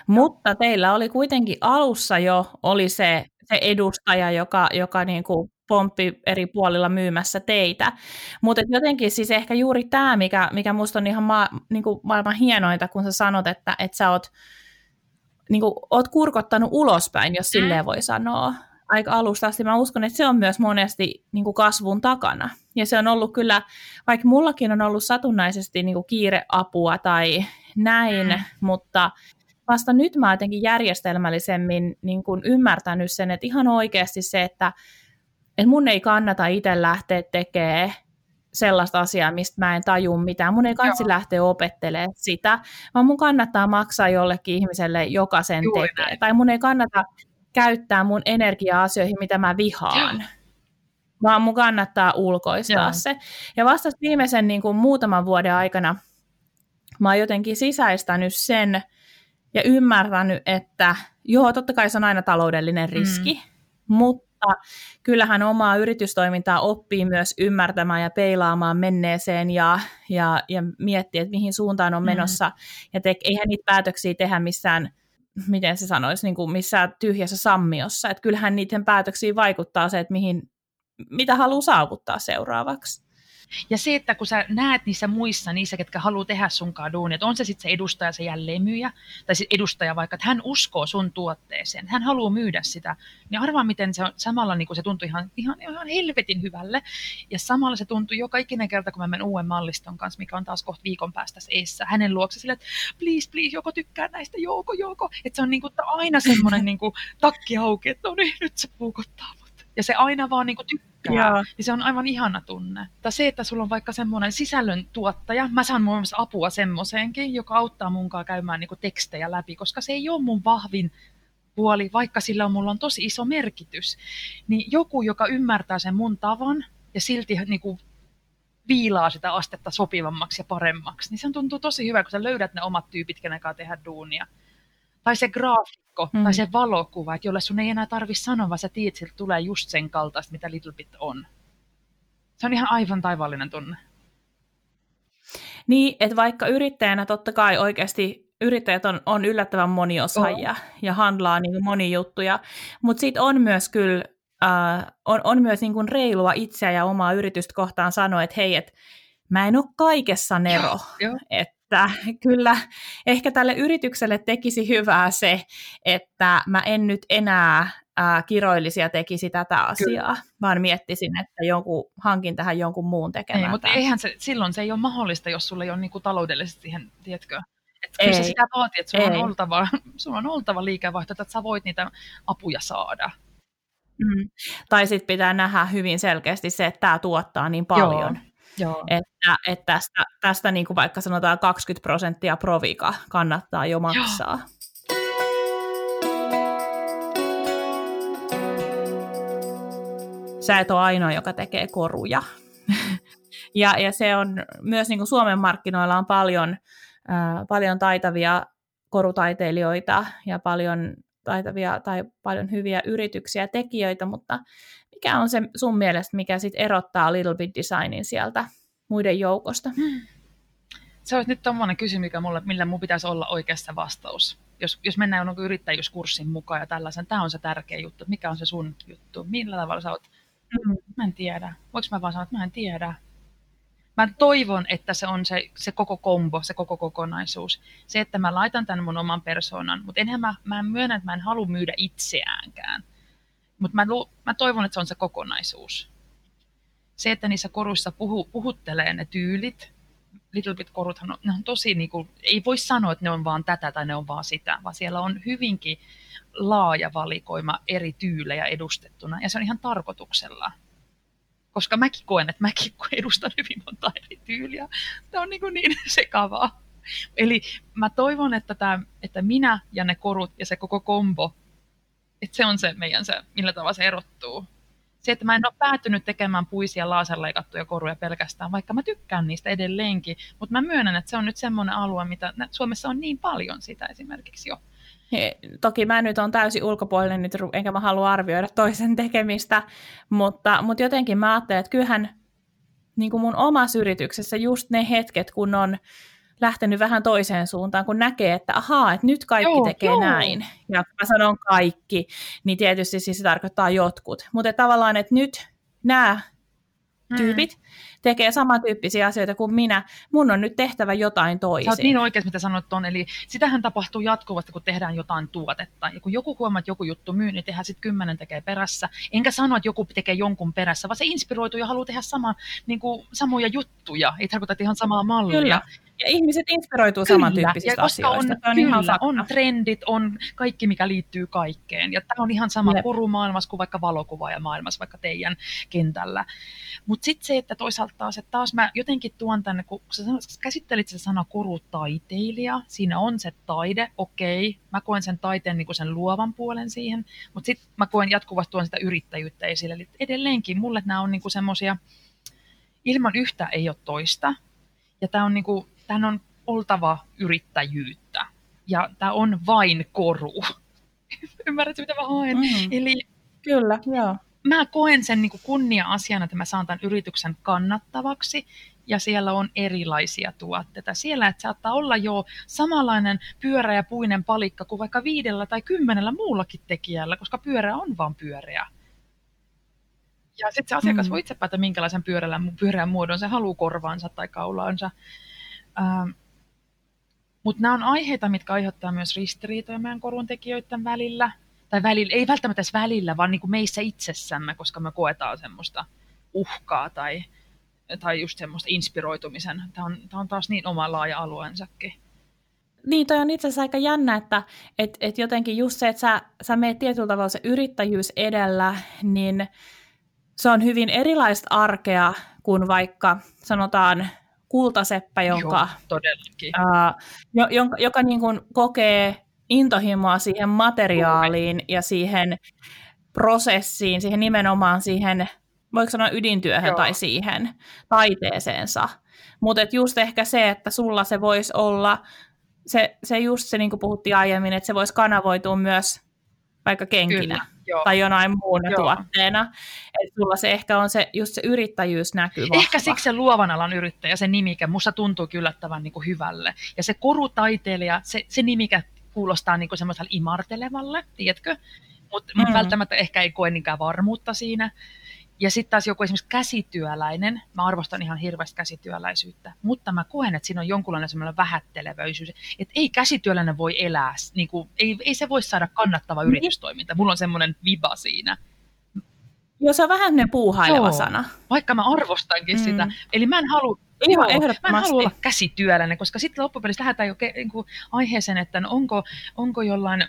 S1: Mutta teillä oli kuitenkin alussa jo oli se, se edustaja, joka, joka niin kuin pomppi eri puolilla myymässä teitä. Mutta jotenkin siis ehkä juuri tämä, mikä, mikä musta on ihan ma, niin kuin maailman hienointa, kun sä sanot, että, että sä oot, niin kuin, oot kurkottanut ulospäin, jos silleen voi sanoa aika alusta asti. Mä uskon, että se on myös monesti niin kuin kasvun takana. Ja se on ollut kyllä, vaikka mullakin on ollut satunnaisesti niin kuin kiireapua tai näin, mm. mutta vasta nyt mä jotenkin järjestelmällisemmin niin kuin ymmärtänyt sen, että ihan oikeasti se, että, että mun ei kannata itse lähteä tekemään sellaista asiaa, mistä mä en taju mitään. Mun ei kansi Joo. lähteä opettelemaan sitä, vaan mun kannattaa maksaa jollekin ihmiselle, joka sen Juuri tekee. Näin. Tai mun ei kannata käyttää mun energiaa asioihin, mitä mä vihaan. Vaan mun kannattaa ulkoistaa Joo. se. Ja vasta viimeisen niin kuin muutaman vuoden aikana mä oon jotenkin sisäistänyt sen ja ymmärtänyt, että joo, totta kai se on aina taloudellinen riski, mm. mutta kyllähän omaa yritystoimintaa oppii myös ymmärtämään ja peilaamaan menneeseen ja, ja, ja miettiä, että mihin suuntaan on mm. menossa. Mm. Ja te, eihän niitä päätöksiä tehdä missään miten se sanoisi, niin kuin missään tyhjässä sammiossa. Että kyllähän niiden päätöksiin vaikuttaa se, että mihin, mitä haluaa saavuttaa seuraavaksi.
S2: Ja se, että kun sä näet niissä muissa, niissä, ketkä haluaa tehdä sunkaan duunia, että on se sitten se edustaja, se jälleenmyyjä, tai sitten edustaja vaikka, että hän uskoo sun tuotteeseen, hän haluaa myydä sitä, niin arvaa, miten se on, samalla niin se tuntui ihan, ihan, ihan helvetin hyvälle, ja samalla se tuntui joka ikinen kerta, kun mä menen uuden malliston kanssa, mikä on taas kohta viikon päästä eessä, hänen luokse sille, että please, please, joko tykkää näistä, joko, joko, että se on niin kuin, aina semmoinen niin takki auki, että no niin, nyt se puukottaa ja se aina vaan niin kuin tykkää, Joo. niin se on aivan ihana tunne. Tai se, että sulla on vaikka semmoinen sisällön tuottaja, mä saan muun muassa apua semmoiseenkin, joka auttaa munkaan käymään niin kuin tekstejä läpi, koska se ei ole mun vahvin puoli, vaikka sillä on, mulla on tosi iso merkitys. Niin joku, joka ymmärtää sen mun tavan ja silti niin kuin viilaa sitä astetta sopivammaksi ja paremmaksi, niin se tuntuu tosi hyvä, kun sä löydät ne omat tyypit, kenen kanssa tehdä duunia. Tai se graafikko mm. tai se valokuva, että jolle sun ei enää tarvitse sanoa, vaan sä tiedät, että tulee just sen kaltaista, mitä Little Bit on. Se on ihan aivan taivallinen tunne.
S1: Niin, että vaikka yrittäjänä totta kai oikeasti yrittäjät on, on yllättävän moniosaajia oh. ja handlaa niin moni juttuja, mutta sitten on myös kyllä äh, on, on myös niin kuin reilua itseä ja omaa yritystä kohtaan sanoa, että hei, et mä en ole kaikessa nero. Joo, jo. Et että kyllä ehkä tälle yritykselle tekisi hyvää se, että mä en nyt enää ää, kiroillisi ja tekisi tätä asiaa, kyllä. vaan miettisin, että jonkun, hankin tähän jonkun muun tekemään.
S2: Ei, mutta eihän se, silloin se ei ole mahdollista, jos sulla ei ole niinku taloudellisesti siihen, tiedätkö, että kyllä se sitä vaatii, että sulla on, oltava, sulla on oltava liikevaihto, että sä voit niitä apuja saada.
S1: Mm. Tai sitten pitää nähdä hyvin selkeästi se, että tämä tuottaa niin paljon. Joo. Joo. Että, että tästä, tästä niin kuin vaikka sanotaan 20 prosenttia provika kannattaa jo maksaa. Joo. Sä et ole ainoa, joka tekee koruja. ja, ja se on myös niin kuin Suomen markkinoilla on paljon, äh, paljon taitavia korutaiteilijoita ja paljon taitavia tai paljon hyviä yrityksiä tekijöitä, mutta mikä on se sun mielestä, mikä sit erottaa Little Bit Designin sieltä muiden joukosta? Hmm.
S2: Se olisi nyt tommoinen kysymys, mikä mulle, millä mun pitäisi olla oikeassa vastaus. Jos, jos mennään jonkun yrittäjyyskurssin mukaan ja tällaisen, tämä on se tärkeä juttu. Mikä on se sun juttu? Millä tavalla sä oot? Hmm. Mä en tiedä. Voinko mä vaan sanoa, että mä en tiedä. Mä toivon, että se on se, se koko kombo, se koko kokonaisuus. Se, että mä laitan tämän mun oman persoonan, mutta enhän mä, mä en myönnä, että mä en halua myydä itseäänkään. Mutta mä, mä toivon, että se on se kokonaisuus. Se, että niissä koruissa puhu, puhuttelee ne tyylit, Little Bit koruthan on, ne on tosi, niin kuin, ei voi sanoa, että ne on vaan tätä tai ne on vaan sitä, vaan siellä on hyvinkin laaja valikoima eri tyylejä edustettuna, ja se on ihan tarkoituksella. Koska mäkin koen, että mäkin edustan hyvin monta eri tyyliä. Tämä on niin, kuin niin sekavaa. Eli mä toivon, että, tämä, että minä ja ne korut ja se koko kombo, että se on se meidän se, millä tavalla se erottuu se, että mä en ole päätynyt tekemään puisia laaserleikattuja koruja pelkästään, vaikka mä tykkään niistä edelleenkin, mutta mä myönnän, että se on nyt semmoinen alue, mitä Suomessa on niin paljon sitä esimerkiksi jo.
S1: He, toki mä nyt on täysin ulkopuolinen nyt, enkä mä halua arvioida toisen tekemistä, mutta, mutta jotenkin mä ajattelen, että kyllähän niin kuin mun omassa yrityksessä just ne hetket, kun on lähtenyt vähän toiseen suuntaan, kun näkee, että ahaa, että nyt kaikki joo, tekee joo. näin. Ja kun mä sanon kaikki, niin tietysti siis se tarkoittaa jotkut. Mutta tavallaan, että nyt nämä mm. tyypit mm. tekee samantyyppisiä asioita kuin minä. Mun on nyt tehtävä jotain toisin. Sä oot
S2: niin oikein, mitä sanot on. Eli sitähän tapahtuu jatkuvasti, kun tehdään jotain tuotetta. Ja kun joku huomaa, että joku juttu myy, niin tehdään sitten kymmenen tekee perässä. Enkä sano, että joku tekee jonkun perässä, vaan se inspiroituu ja haluaa tehdä sama, niin kuin, samoja juttuja. Ei tarkoita, että ihan samaa mallia. Kyllä.
S1: Ja ihmiset inspiroituu kyllä. samantyyppisistä ja koska
S2: asioista. On, on, ihan on trendit, on kaikki, mikä liittyy kaikkeen. Ja tämä on ihan sama Jep. kurumaailmassa kuin vaikka maailmassa, vaikka teidän kentällä. Mutta sitten se, että toisaalta taas, että taas mä jotenkin tuon tänne, kun sä käsittelit se sana kurutaiteilija, siinä on se taide, okei, mä koen sen taiteen niin kuin sen luovan puolen siihen, mutta sitten mä koen jatkuvasti tuon sitä yrittäjyyttä esille. Eli edelleenkin mulle nämä on niin semmoisia, ilman yhtä ei ole toista. Ja tämä on niin kuin, tämän on oltava yrittäjyyttä. Ja tämä on vain koru. Ymmärrätkö, mitä mä haen? Mm.
S1: Eli Kyllä, joo.
S2: Mä koen sen niin kunnia-asiana, että mä saan tämän yrityksen kannattavaksi ja siellä on erilaisia tuotteita. Siellä että saattaa olla jo samanlainen pyöreä puinen palikka kuin vaikka viidellä tai kymmenellä muullakin tekijällä, koska pyörä on vain pyöreä. Ja sitten se asiakas mm. voi itse päätä, minkälaisen pyöreän muodon se haluaa korvaansa tai kaulaansa. Ähm, Mutta nämä on aiheita, mitkä aiheuttaa myös ristiriitoja meidän koruntekijöiden välillä. Tai välillä, ei välttämättä edes välillä, vaan niin kuin meissä itsessämme, koska me koetaan semmoista uhkaa tai, tai just semmoista inspiroitumisen. Tämä on, tämä on taas niin oma laaja alueensakin.
S1: Niin, toi on itse asiassa aika jännä, että et, et jotenkin just se, että sä, sä meet tietyllä tavalla se yrittäjyys edellä, niin se on hyvin erilaista arkea kuin vaikka sanotaan kultaseppä, jonka,
S2: Joo, ää,
S1: jonka, joka niin kuin kokee intohimoa siihen materiaaliin ja siihen prosessiin, siihen nimenomaan siihen, voiko sanoa ydintyöhön Joo. tai siihen taiteeseensa. Mutta just ehkä se, että sulla se voisi olla, se, se just se, niin kuin puhuttiin aiemmin, että se voisi kanavoitua myös vaikka kenkinä. Kyllä Joo. tai jonain muuna Joo. tuotteena. Että sulla se ehkä on se, just se yrittäjyys näkyy vahva.
S2: Ehkä siksi se luovan alan yrittäjä, se nimikä, musta tuntuu yllättävän niin kuin hyvälle. Ja se korutaiteilija, se, se nimikä kuulostaa niin kuin semmoiselle imartelevalle, tiedätkö? Mutta mm. välttämättä ehkä ei koe niinkään varmuutta siinä. Ja sitten taas joku esimerkiksi käsityöläinen, mä arvostan ihan hirveästi käsityöläisyyttä, mutta mä koen, että siinä on jonkunlainen semmoinen vähättelevöisyys, että ei käsityöläinen voi elää, niin kuin, ei, ei se voi saada kannattava niin. yritystoiminta. Mulla on semmoinen viba siinä.
S1: Joo, se on vähän ne puuhaileva Joo, sana.
S2: Vaikka mä arvostankin mm. sitä. Eli mä en halua
S1: Joo,
S2: mä en halua olla käsityöläinen, koska sitten loppupeleissä lähdetään jo ke, niin aiheeseen, että no onko, onko jollain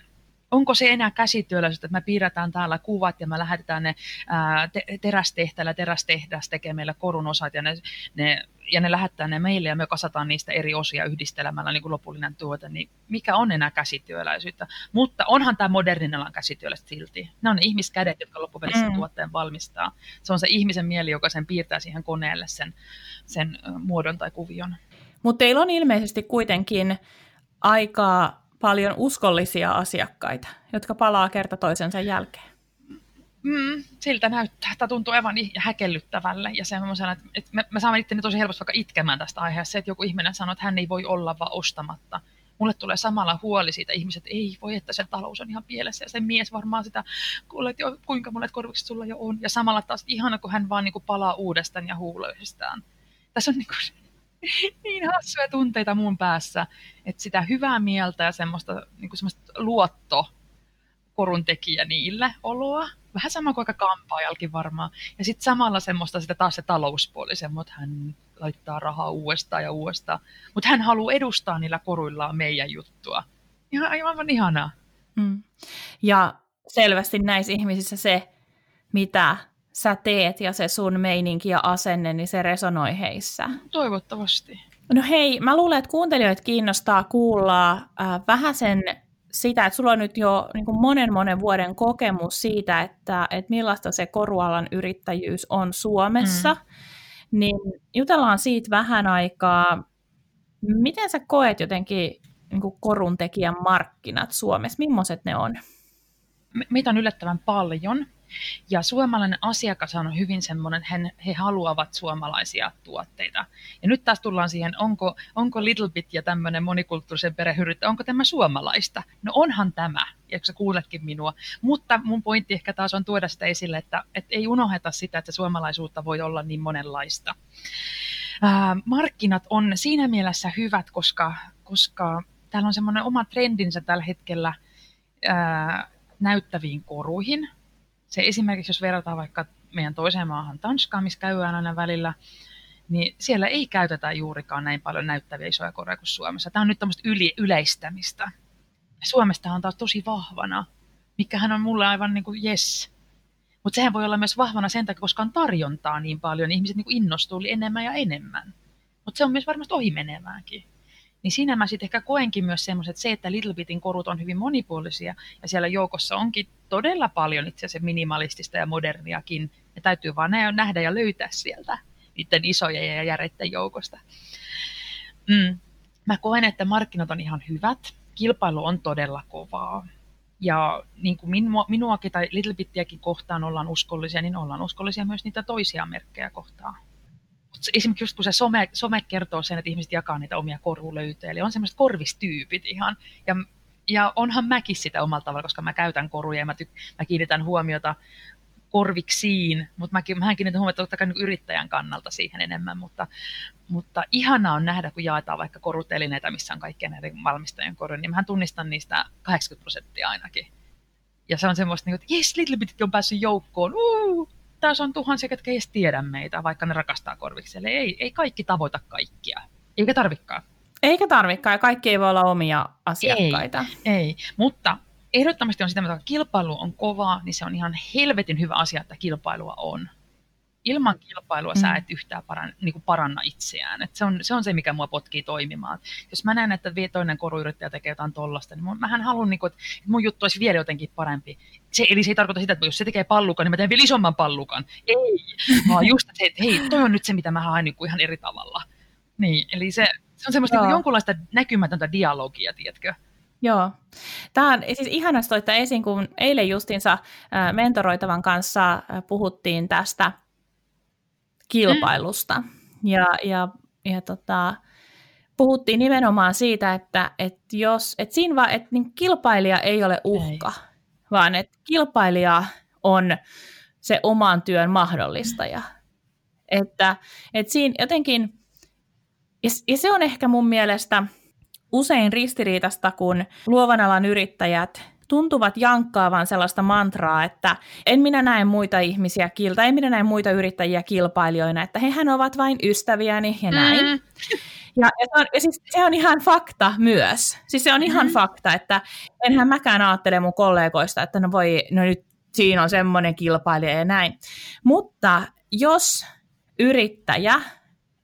S2: onko se enää käsityöläisyyttä, että me piirretään täällä kuvat ja me lähetetään ne ää, te- terästehdas tekee meillä korun osat ja ne, ne, ja ne lähettää ne meille ja me kasataan niistä eri osia yhdistelemällä niin kuin lopullinen tuote, niin mikä on enää käsityöläisyyttä? Mutta onhan tämä modernin alan käsityöläistä silti. Nämä on ne ihmiskädet, jotka loppupeleissä mm. tuotteen valmistaa. Se on se ihmisen mieli, joka sen piirtää siihen koneelle sen, sen muodon tai kuvion.
S1: Mutta teillä on ilmeisesti kuitenkin aikaa paljon uskollisia asiakkaita, jotka palaa kerta toisensa jälkeen.
S2: Mm, siltä näyttää. Tämä tuntuu aivan häkellyttävälle ja semmoisena, että, että me, me saamme itteni tosi helposti vaikka itkemään tästä aiheesta. Se, että joku ihminen sanoo, että hän ei voi olla vaan ostamatta. Mulle tulee samalla huoli siitä ihmiset, ei voi, että sen talous on ihan pielessä ja se mies varmaan sitä, kuulee, että jo, kuinka monet korvikset sulla jo on. Ja samalla taas ihana, kun hän vaan niin kuin palaa uudestaan ja huuloisestaan. Tässä on niin kuin, niin hassuja tunteita mun päässä, että sitä hyvää mieltä ja semmoista, niin kuin semmoista luotto korun tekijä niille oloa. Vähän sama kuin aika kampaajalkin varmaan. Ja sitten samalla semmoista sitä taas se talouspuoli, semmoista, hän laittaa rahaa uudestaan ja uudestaan. Mutta hän haluaa edustaa niillä koruillaan meidän juttua. Ihan aivan ihanaa. Mm.
S1: Ja selvästi näissä ihmisissä se, mitä sä teet ja se sun meininki ja asenne, niin se resonoi heissä.
S2: Toivottavasti.
S1: No hei, mä luulen, että kuuntelijoita kiinnostaa kuulla äh, vähän sen sitä, että sulla on nyt jo niin kuin monen monen vuoden kokemus siitä, että, että millaista se korualan yrittäjyys on Suomessa, mm. niin jutellaan siitä vähän aikaa. Miten sä koet jotenkin niin kuin korun tekijän markkinat Suomessa? Millaiset ne on?
S2: Meitä on yllättävän paljon. Ja suomalainen asiakas on hyvin semmoinen, he, he haluavat suomalaisia tuotteita. Ja nyt taas tullaan siihen, onko, onko Little Bit ja tämmöinen monikulttuurisen perheyrittä, onko tämä suomalaista? No onhan tämä, ja sä kuuletkin minua. Mutta mun pointti ehkä taas on tuoda sitä esille, että, että ei unoheta sitä, että suomalaisuutta voi olla niin monenlaista. Ää, markkinat on siinä mielessä hyvät, koska, koska täällä on semmoinen oma trendinsä tällä hetkellä ää, näyttäviin koruihin – se esimerkiksi, jos verrataan vaikka meidän toiseen maahan Tanskaan, missä käydään aina välillä, niin siellä ei käytetä juurikaan näin paljon näyttäviä isoja koreja kuin Suomessa. Tämä on nyt tämmöistä yli, yleistämistä. Suomesta on taas tosi vahvana, mikähän on mulle aivan niin kuin yes. Mutta sehän voi olla myös vahvana sen takia, koska on tarjontaa niin paljon, niin ihmiset niin kuin innostuu enemmän ja enemmän. Mutta se on myös varmasti ohimenevääkin. Niin siinä mä sitten ehkä koenkin myös semmoiset, että se, että Little Bitin korut on hyvin monipuolisia ja siellä joukossa onkin todella paljon itse asiassa minimalistista ja moderniakin. Ja täytyy vaan nähdä ja löytää sieltä niiden isojen ja järeiden joukosta. Mm. Mä koen, että markkinat on ihan hyvät. Kilpailu on todella kovaa. Ja niin kuin minua, minuakin tai Little Bittiäkin kohtaan ollaan uskollisia, niin ollaan uskollisia myös niitä toisia merkkejä kohtaan esimerkiksi just kun se some, some kertoo sen, että ihmiset jakaa niitä omia korulöytöjä, eli on semmoiset korvistyypit ihan, ja, ja onhan mäkin sitä omalla tavalla, koska mä käytän koruja ja mä, tyk, mä kiinnitän huomiota korviksiin, mutta mäkin, mähän kiinnitän huomiota totta kai niin yrittäjän kannalta siihen enemmän, mutta, mutta ihanaa on nähdä, kun jaetaan vaikka korutelineitä, missä on kaikkien näiden valmistajien koruja, niin mähän tunnistan niistä 80 prosenttia ainakin. Ja se on semmoista, niin että jes, Little Bitit on päässyt joukkoon, uh, taas on tuhansia, ketkä ei edes tiedä meitä, vaikka ne rakastaa korviksi. Eli ei, ei kaikki tavoita kaikkia, eikä tarvikaan.
S1: Eikä tarvikaan, ja kaikki ei voi olla omia asiakkaita.
S2: Ei, ei. mutta ehdottomasti on sitä, että kilpailu on kovaa, niin se on ihan helvetin hyvä asia, että kilpailua on ilman kilpailua mm. sä et yhtään paran, niin kuin paranna itseään. Et se, on, se on se, mikä mua potkii toimimaan. Jos mä näen, että toinen koruyrittäjä tekee jotain tollasta, niin mähän haluan, niin kuin, että mun juttu olisi vielä jotenkin parempi. Se, eli se ei tarkoita sitä, että jos se tekee pallukan, niin mä teen vielä isomman pallukan. Ei, vaan just se, että hei, toi on nyt se, mitä mä haen niin kuin ihan eri tavalla. Niin, eli se, se on semmoista niin jonkunlaista näkymätöntä dialogia, tiedätkö?
S1: Joo. Tämä on siis ihanasti toittaa esiin, kun eilen justiinsa mentoroitavan kanssa puhuttiin tästä kilpailusta. Mm. Ja, ja, ja tota, puhuttiin nimenomaan siitä, että, että, jos, että siinä vaan, että niin kilpailija ei ole uhka, ei. vaan että kilpailija on se oman työn mahdollistaja. Että, että siinä jotenkin, ja, ja se on ehkä mun mielestä usein ristiriitasta, kun luovan alan yrittäjät tuntuvat jankkaavan sellaista mantraa, että en minä näe muita ihmisiä kilta, en minä näe muita yrittäjiä kilpailijoina, että hehän ovat vain ystäviäni ja näin. Mm. Ja, ja, se on, ja siis se on ihan fakta myös. Siis se on ihan mm. fakta, että enhän mäkään ajattele mun kollegoista, että no voi, no nyt siinä on semmoinen kilpailija ja näin. Mutta jos yrittäjä,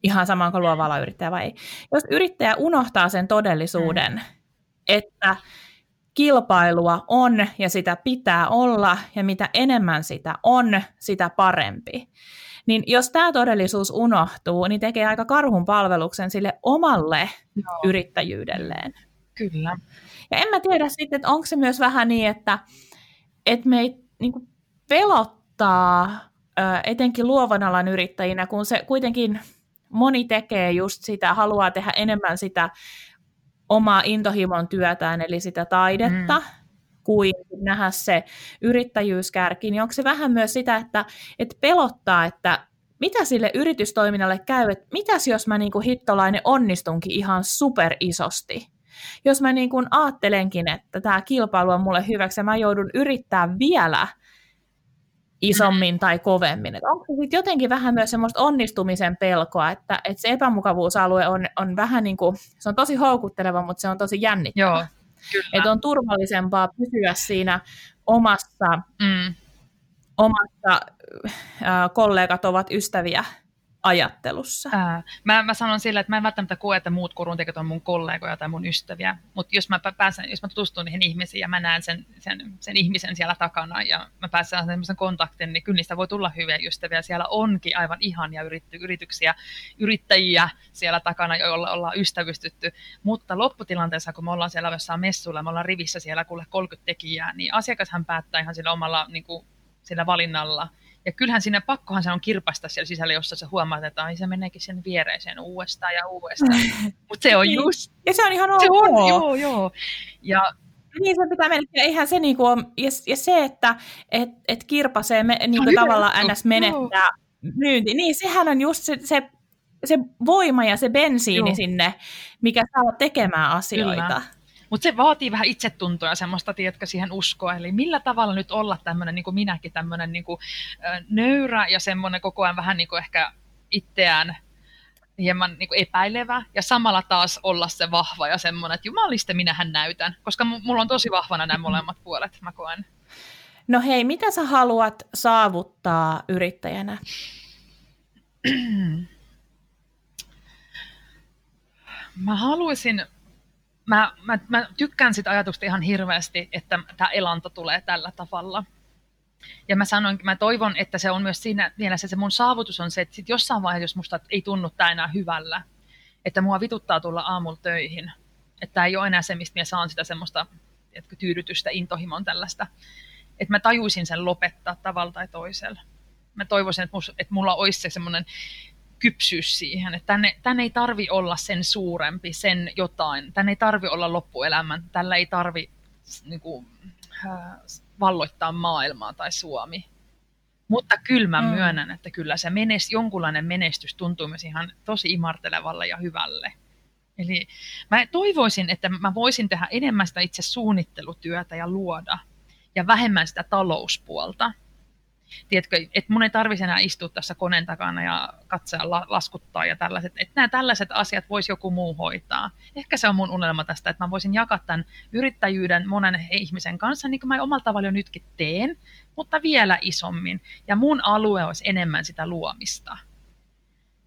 S1: ihan sama kuin luova yrittäjä vai ei, jos yrittäjä unohtaa sen todellisuuden, mm. että kilpailua on ja sitä pitää olla, ja mitä enemmän sitä on, sitä parempi. Niin jos tämä todellisuus unohtuu, niin tekee aika karhun palveluksen sille omalle Joo. yrittäjyydelleen.
S2: Kyllä.
S1: Ja en mä tiedä sitten, että onko se myös vähän niin, että, että meitä niin pelottaa etenkin luovan alan yrittäjinä, kun se kuitenkin moni tekee just sitä, haluaa tehdä enemmän sitä omaa intohimon työtään, eli sitä taidetta, mm. kuin nähdä se yrittäjyyskärki, niin onko se vähän myös sitä, että, että pelottaa, että mitä sille yritystoiminnalle käy, että mitäs jos mä niin kuin hittolainen onnistunkin ihan super isosti. Jos mä niin kuin aattelenkin, että tämä kilpailu on mulle hyväksi ja mä joudun yrittää vielä isommin tai kovemmin. Että onko se sitten jotenkin vähän myös semmoista onnistumisen pelkoa, että, että se epämukavuusalue on, on vähän niin kuin, se on tosi houkutteleva, mutta se on tosi jännittävä.
S2: Joo, kyllä.
S1: Että on turvallisempaa pysyä siinä omassa, mm. omassa äh, kollegat ovat ystäviä ajattelussa?
S2: Ää, mä, mä sanon sillä, että mä en välttämättä koe, että muut kuruntekijät on mun kollegoja tai mun ystäviä, mutta jos mä pääsen, jos mä tutustun niihin ihmisiin ja mä näen sen, sen, sen ihmisen siellä takana ja mä pääsen semmoisen kontaktin, niin kyllä niistä voi tulla hyviä ystäviä. Siellä onkin aivan ihania yrity, yrityksiä, yrittäjiä siellä takana, joilla ollaan ystävystytty, mutta lopputilanteessa, kun me ollaan siellä jossain messuilla, me ollaan rivissä siellä kuule 30 tekijää, niin asiakashan päättää ihan sillä omalla niin kuin, sillä valinnalla, ja kyllähän siinä pakkohan se on kirpasta siellä sisällä, jossa sä huomaat, että ai, se meneekin sen viereiseen uudestaan ja uudestaan. Mutta se on niin. just...
S1: Ja se on ihan ok.
S2: Se on, joo, joo. Ja
S1: niin se pitää mennä, ja eihän se niinku on, ja, ja se, että et, et kirpasee me, niinku no, tavallaan ns. menettää joo. myynti, niin sehän on just se, se, se voima ja se bensiini joo. sinne, mikä saa tekemään asioita. Kyllä.
S2: Mutta se vaatii vähän itsetuntoa ja semmoista, tiedätkö, siihen uskoa. Eli millä tavalla nyt olla tämmöinen, niin kuin minäkin, tämmöinen niin kuin, nöyrä ja semmoinen koko ajan vähän niin kuin ehkä itseään hieman niin kuin epäilevä ja samalla taas olla se vahva ja semmoinen, että jumaliste minähän näytän, koska mulla on tosi vahvana nämä molemmat puolet, mä koen.
S1: No hei, mitä sä haluat saavuttaa yrittäjänä?
S2: mä haluaisin mä, mä, mä tykkään sitä ajatusta ihan hirveästi, että tämä elanto tulee tällä tavalla. Ja mä sanoin, mä toivon, että se on myös siinä mielessä, se mun saavutus on se, että sit jossain vaiheessa, jos musta ei tunnu tämä enää hyvällä, että mua vituttaa tulla aamulla töihin. Että tämä ei ole enää se, mistä mä saan sitä semmoista tiedätkö, tyydytystä, intohimon tällaista. Että mä tajuisin sen lopettaa tavalla tai toisella. Mä toivoisin, että, mus, että mulla olisi se semmoinen kypsyys siihen, että tänne, tänne ei tarvi olla sen suurempi, sen jotain. Tänne ei tarvi olla loppuelämän, tällä ei tarvi niin kuin, äh, valloittaa maailmaa tai Suomi. Mutta kyllä mä mm. myönnän, että kyllä se menest, jonkunlainen menestys tuntuu myös ihan tosi imartelevalle ja hyvälle. Eli mä toivoisin, että mä voisin tehdä enemmän sitä itse suunnittelutyötä ja luoda, ja vähemmän sitä talouspuolta tiedätkö, että mun ei tarvitsisi enää istua tässä koneen takana ja katsoa la, laskuttaa ja tällaiset, että nämä tällaiset asiat voisi joku muu hoitaa. Ehkä se on mun unelma tästä, että mä voisin jakaa tämän yrittäjyyden monen ihmisen kanssa, niin kuin mä omalla tavalla jo nytkin teen, mutta vielä isommin. Ja mun alue olisi enemmän sitä luomista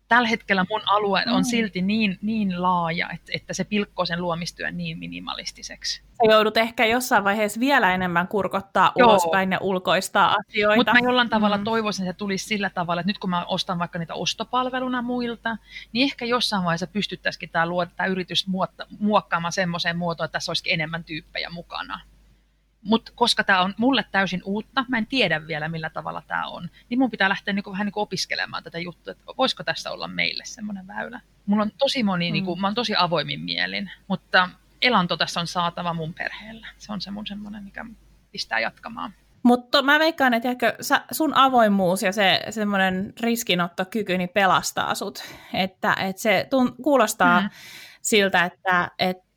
S2: tällä hetkellä mun alue on mm. silti niin, niin laaja, että, että se pilkkoo sen luomistyön niin minimalistiseksi.
S1: Sä joudut ehkä jossain vaiheessa vielä enemmän kurkottaa Joo. ulospäin ja ulkoistaa asioita.
S2: Mutta mä jollain tavalla mm. toivoisin, että se tulisi sillä tavalla, että nyt kun mä ostan vaikka niitä ostopalveluna muilta, niin ehkä jossain vaiheessa pystyttäisikin tämä, luoda, tämä yritys muokkaamaan semmoiseen muotoon, että tässä olisikin enemmän tyyppejä mukana. Mutta koska tämä on mulle täysin uutta, mä en tiedä vielä millä tavalla tämä on, niin mun pitää lähteä niinku vähän niinku opiskelemaan tätä juttua, että voisiko tässä olla meille semmoinen väylä. Mulla on tosi moni, mm. niinku, mä oon tosi avoimin mielin, mutta elanto tässä on saatava mun perheellä. Se on se mun semmoinen, mikä pistää jatkamaan.
S1: Mutta mä veikkaan, että ehkä sun avoimuus ja se semmoinen riskinottokyky niin pelastaa sut. Että, että se tun, kuulostaa mm. siltä, että, että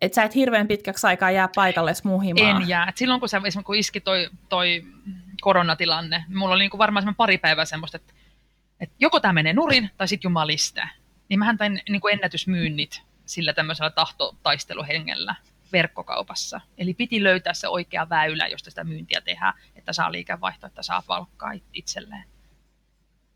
S1: että sä et hirveän pitkäksi aikaa jää paikalle muhimaan.
S2: En jää. Et silloin kun, se, kun iski toi, toi koronatilanne, mulla oli niin kuin varmaan pari päivää semmoista, että, että joko tämä menee nurin tai sitten jumaliste. Niin mähän tain niin kuin ennätysmyynnit sillä tämmöisellä tahtotaisteluhengellä verkkokaupassa. Eli piti löytää se oikea väylä, josta sitä myyntiä tehdään, että saa liikevaihtoa, että saa palkkaa itselleen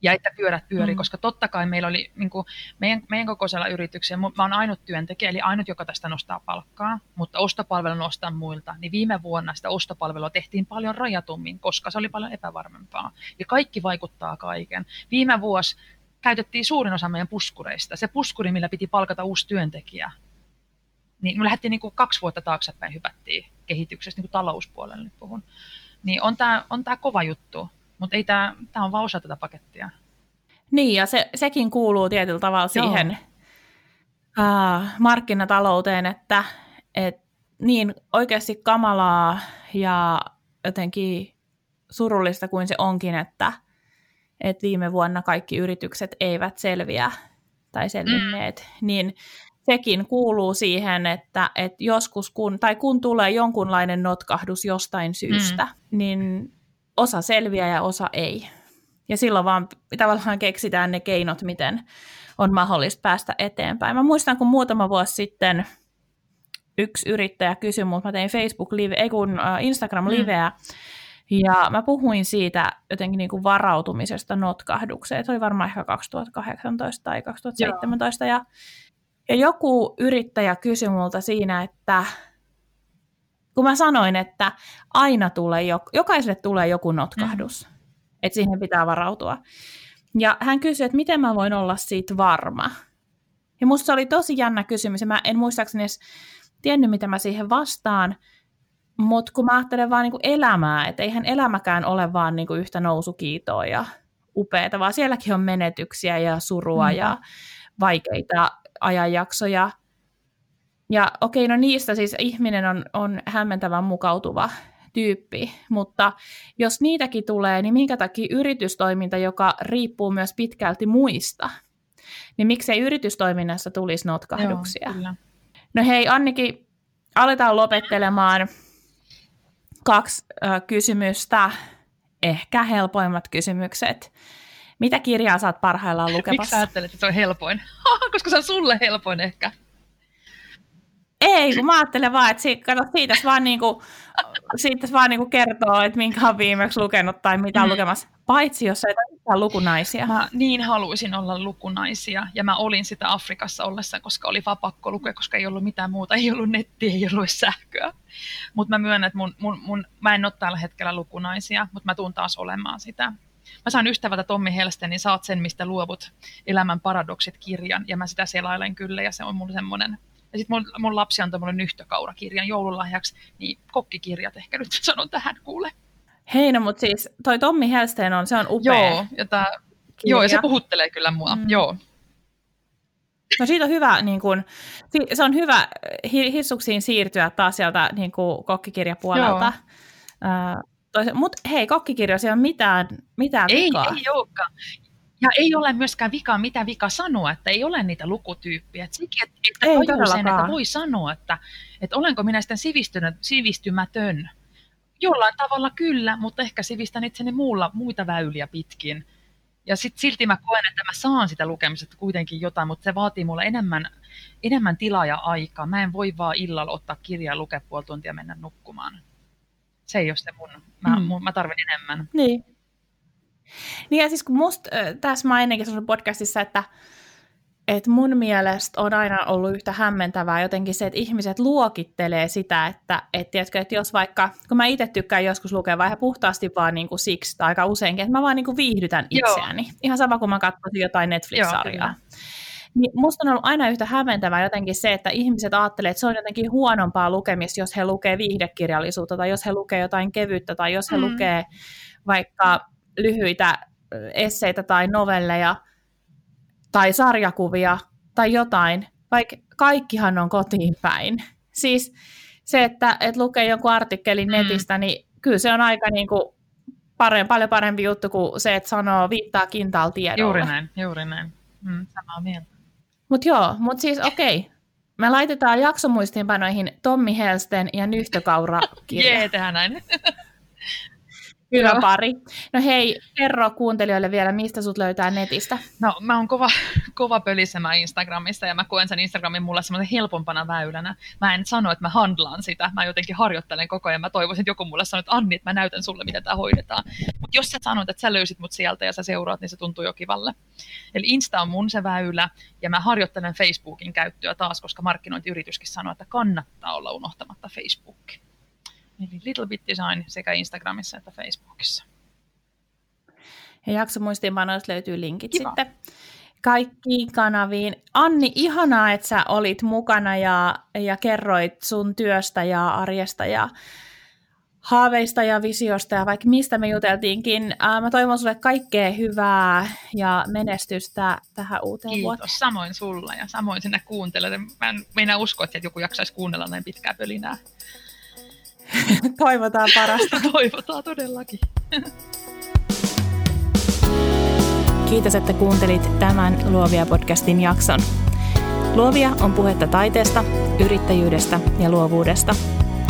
S2: ja että pyörät pyörii, mm. koska totta kai meillä oli niin kuin meidän, meidän kokoisella yrityksellä, mä oon ainut työntekijä, eli ainut, joka tästä nostaa palkkaa, mutta ostopalvelu nostaa muilta, niin viime vuonna sitä ostopalvelua tehtiin paljon rajatummin, koska se oli paljon epävarmempaa. Ja kaikki vaikuttaa kaiken. Viime vuosi käytettiin suurin osa meidän puskureista. Se puskuri, millä piti palkata uusi työntekijä, niin me lähdettiin niin kuin kaksi vuotta taaksepäin hypättiin kehityksestä, niin kuin talouspuolella nyt puhun. Niin on tämä on tää kova juttu. Mutta ei tämä, tämä on vaan osa tätä pakettia.
S1: Niin, ja se, sekin kuuluu tietyllä tavalla siihen uh, markkinatalouteen, että et, niin oikeasti kamalaa ja jotenkin surullista kuin se onkin, että et viime vuonna kaikki yritykset eivät selviä tai selvinneet, mm. niin sekin kuuluu siihen, että, että joskus kun, tai kun tulee jonkunlainen notkahdus jostain syystä, mm. niin osa selviää ja osa ei. Ja silloin vaan tavallaan keksitään ne keinot, miten on mahdollista päästä eteenpäin. Mä muistan, kun muutama vuosi sitten yksi yrittäjä kysyi mutta mä tein Facebook-live, ei kun Instagram-liveä, mm. ja mä puhuin siitä jotenkin niin kuin varautumisesta notkahdukseen. Se oli varmaan ehkä 2018 tai 2017, ja, ja joku yrittäjä kysyi multa siinä, että kun mä sanoin, että aina tulee, jokaiselle tulee joku notkahdus, mm. että siihen pitää varautua. Ja hän kysyi, että miten mä voin olla siitä varma. Ja musta se oli tosi jännä kysymys, ja mä en muistaakseni edes tiennyt, mitä mä siihen vastaan, mutta kun mä ajattelen vaan niin elämää, että eihän elämäkään ole vaan niin yhtä nousukiitoa ja upeata, vaan sielläkin on menetyksiä ja surua mm. ja vaikeita ajanjaksoja. Ja okei, no niistä siis ihminen on, on hämmentävän mukautuva tyyppi, mutta jos niitäkin tulee, niin minkä takia yritystoiminta, joka riippuu myös pitkälti muista, niin miksei yritystoiminnassa tulisi notkahduksia? Joo, kyllä. No hei Annikin, aletaan lopettelemaan kaksi äh, kysymystä, ehkä helpoimmat kysymykset. Mitä kirjaa saat parhaillaan lukemassa?
S2: Miksi ajattelet, että se on helpoin? Koska se on sulle helpoin ehkä.
S1: Ei, kun mä ajattelen vaan, että siitä, kato, siitä vaan, niinku, siitä vaan niinku kertoo, että minkä on viimeksi lukenut tai mitä on mm. lukemassa. Paitsi jos ei ole lukunaisia.
S2: Mä niin haluaisin olla lukunaisia ja mä olin sitä Afrikassa ollessa, koska oli vaan pakko lukea, koska ei ollut mitään muuta, ei ollut nettiä, ei ollut sähköä. Mutta mä myönnän, että mun, mun, mun, mä en ole tällä hetkellä lukunaisia, mutta mä tuun taas olemaan sitä. Mä saan ystävältä Tommi Helsten, niin saat sen, mistä luovut elämän paradoksit kirjan, ja mä sitä selailen kyllä, ja se on mun semmoinen ja sitten mun, mun lapsi antoi mulle nyhtökaurakirjan joululahjaksi, niin kokkikirjat ehkä nyt sanon tähän kuule.
S1: Hei, no mutta siis toi Tommi Helsteen on, se on upea.
S2: Joo, ja, tää, joo, ja se puhuttelee kyllä mua, mm. joo.
S1: No siitä on hyvä, niin kun, se on hyvä hissuksiin siirtyä taas sieltä niin kun, kokkikirjapuolelta. Uh, Mutta hei, kokkikirjoissa ei ole mitään, mitään
S2: ei,
S1: vikaa.
S2: Ei olekaan. Ja ei ole myöskään vika, mitä vika sanoa, että ei ole niitä lukutyyppiä. Et sekin, että, että ei sen, että voi sanoa, että, että olenko minä sitten sivistymätön. Jollain tavalla kyllä, mutta ehkä sivistän itseni muulla, muita väyliä pitkin. Ja sit silti mä koen, että mä saan sitä lukemisesta kuitenkin jotain, mutta se vaatii mulle enemmän, enemmän tilaa ja aikaa. Mä en voi vaan illalla ottaa kirjaa, lukea puoli tuntia ja mennä nukkumaan. Se ei ole se mun. Mä, mm. mun, mä tarvin enemmän.
S1: Niin. Niin ja siis kun musta, tässä mä ennenkin sanoin podcastissa, että että mun mielestä on aina ollut yhtä hämmentävää jotenkin se, että ihmiset luokittelee sitä, että et, tiedätkö, että jos vaikka, kun mä itse tykkään joskus lukea vähän puhtaasti vaan niin kuin siksi, tai aika useinkin, että mä vaan niin kuin viihdytän itseäni. Joo. Ihan sama kuin mä katsoisin jotain Netflix-sarjaa. Joo, niin musta on ollut aina yhtä hämmentävää jotenkin se, että ihmiset ajattelee, että se on jotenkin huonompaa lukemista, jos he lukee viihdekirjallisuutta, tai jos he lukee jotain kevyttä, tai jos he mm. lukee vaikka lyhyitä esseitä tai novelleja tai sarjakuvia tai jotain, vaikka kaikkihan on kotiin päin. Siis se, että, että lukee jonkun artikkelin mm. netistä, niin kyllä se on aika niin kuin parempi, paljon parempi juttu kuin se, että sanoo viittaa kintaal tiedolle.
S2: Juuri näin, juuri näin. Mm, samaa mieltä.
S1: Mutta joo, mutta siis okei. Okay. Me laitetaan jaksomuistiinpanoihin Tommi Helsten ja Nyhtökaura kirja.
S2: Jee, tehdään näin.
S1: Hyvä pari. No hei, kerro kuuntelijoille vielä, mistä sut löytää netistä.
S2: No mä oon kova, kova pölisemä Instagramissa ja mä koen sen Instagramin mulle semmoisen helpompana väylänä. Mä en sano, että mä handlaan sitä, mä jotenkin harjoittelen koko ajan. Mä toivoisin, että joku mulle sanoo, että Anni, että mä näytän sulle, miten tämä hoidetaan. Mutta jos sä sanot, että sä löysit mut sieltä ja sä seuraat, niin se tuntuu jo kivalle. Eli Insta on mun se väylä ja mä harjoittelen Facebookin käyttöä taas, koska markkinointiyrityskin sanoo, että kannattaa olla unohtamatta Facebookia. Eli Little Bit Design sekä Instagramissa että Facebookissa.
S1: Ja jaksomuistiinpanoista löytyy linkit Kiva. sitten kaikkiin kanaviin. Anni, ihanaa, että sä olit mukana ja, ja kerroit sun työstä ja arjesta ja haaveista ja visiosta ja vaikka mistä me juteltiinnkään. Mä toivon sulle kaikkea hyvää ja menestystä tähän uuteen
S2: Kiitos,
S1: vuoteen.
S2: samoin sulla ja samoin sinä kuuntelet. Mä en meinaa uskoa, että joku jaksaisi kuunnella näin pitkää pölinää.
S1: Toivotaan parasta.
S2: Toivotaan todellakin.
S1: Kiitos, että kuuntelit tämän Luovia podcastin jakson. Luovia on puhetta taiteesta, yrittäjyydestä ja luovuudesta.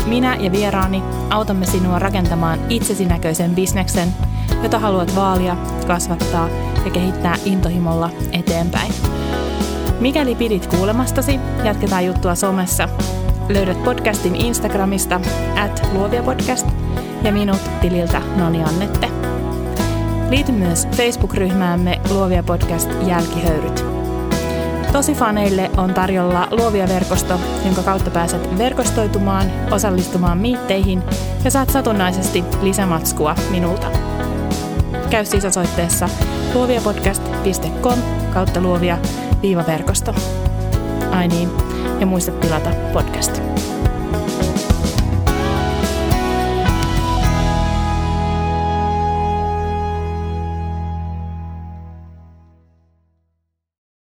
S1: Minä ja vieraani autamme sinua rakentamaan itsesi näköisen bisneksen, jota haluat vaalia, kasvattaa ja kehittää intohimolla eteenpäin. Mikäli pidit kuulemastasi, jatketaan juttua somessa. Löydät podcastin Instagramista at luoviapodcast ja minut tililtä Noni Annette. Liity myös Facebook-ryhmäämme Luovia podcast Jälkihöyryt. Tosi faneille on tarjolla Luovia verkosto, jonka kautta pääset verkostoitumaan, osallistumaan miitteihin ja saat satunnaisesti lisämatskua minulta. Käy siis osoitteessa luoviapodcast.com kautta luovia viivaverkosto. Ai niin, ja muista tilata podcast.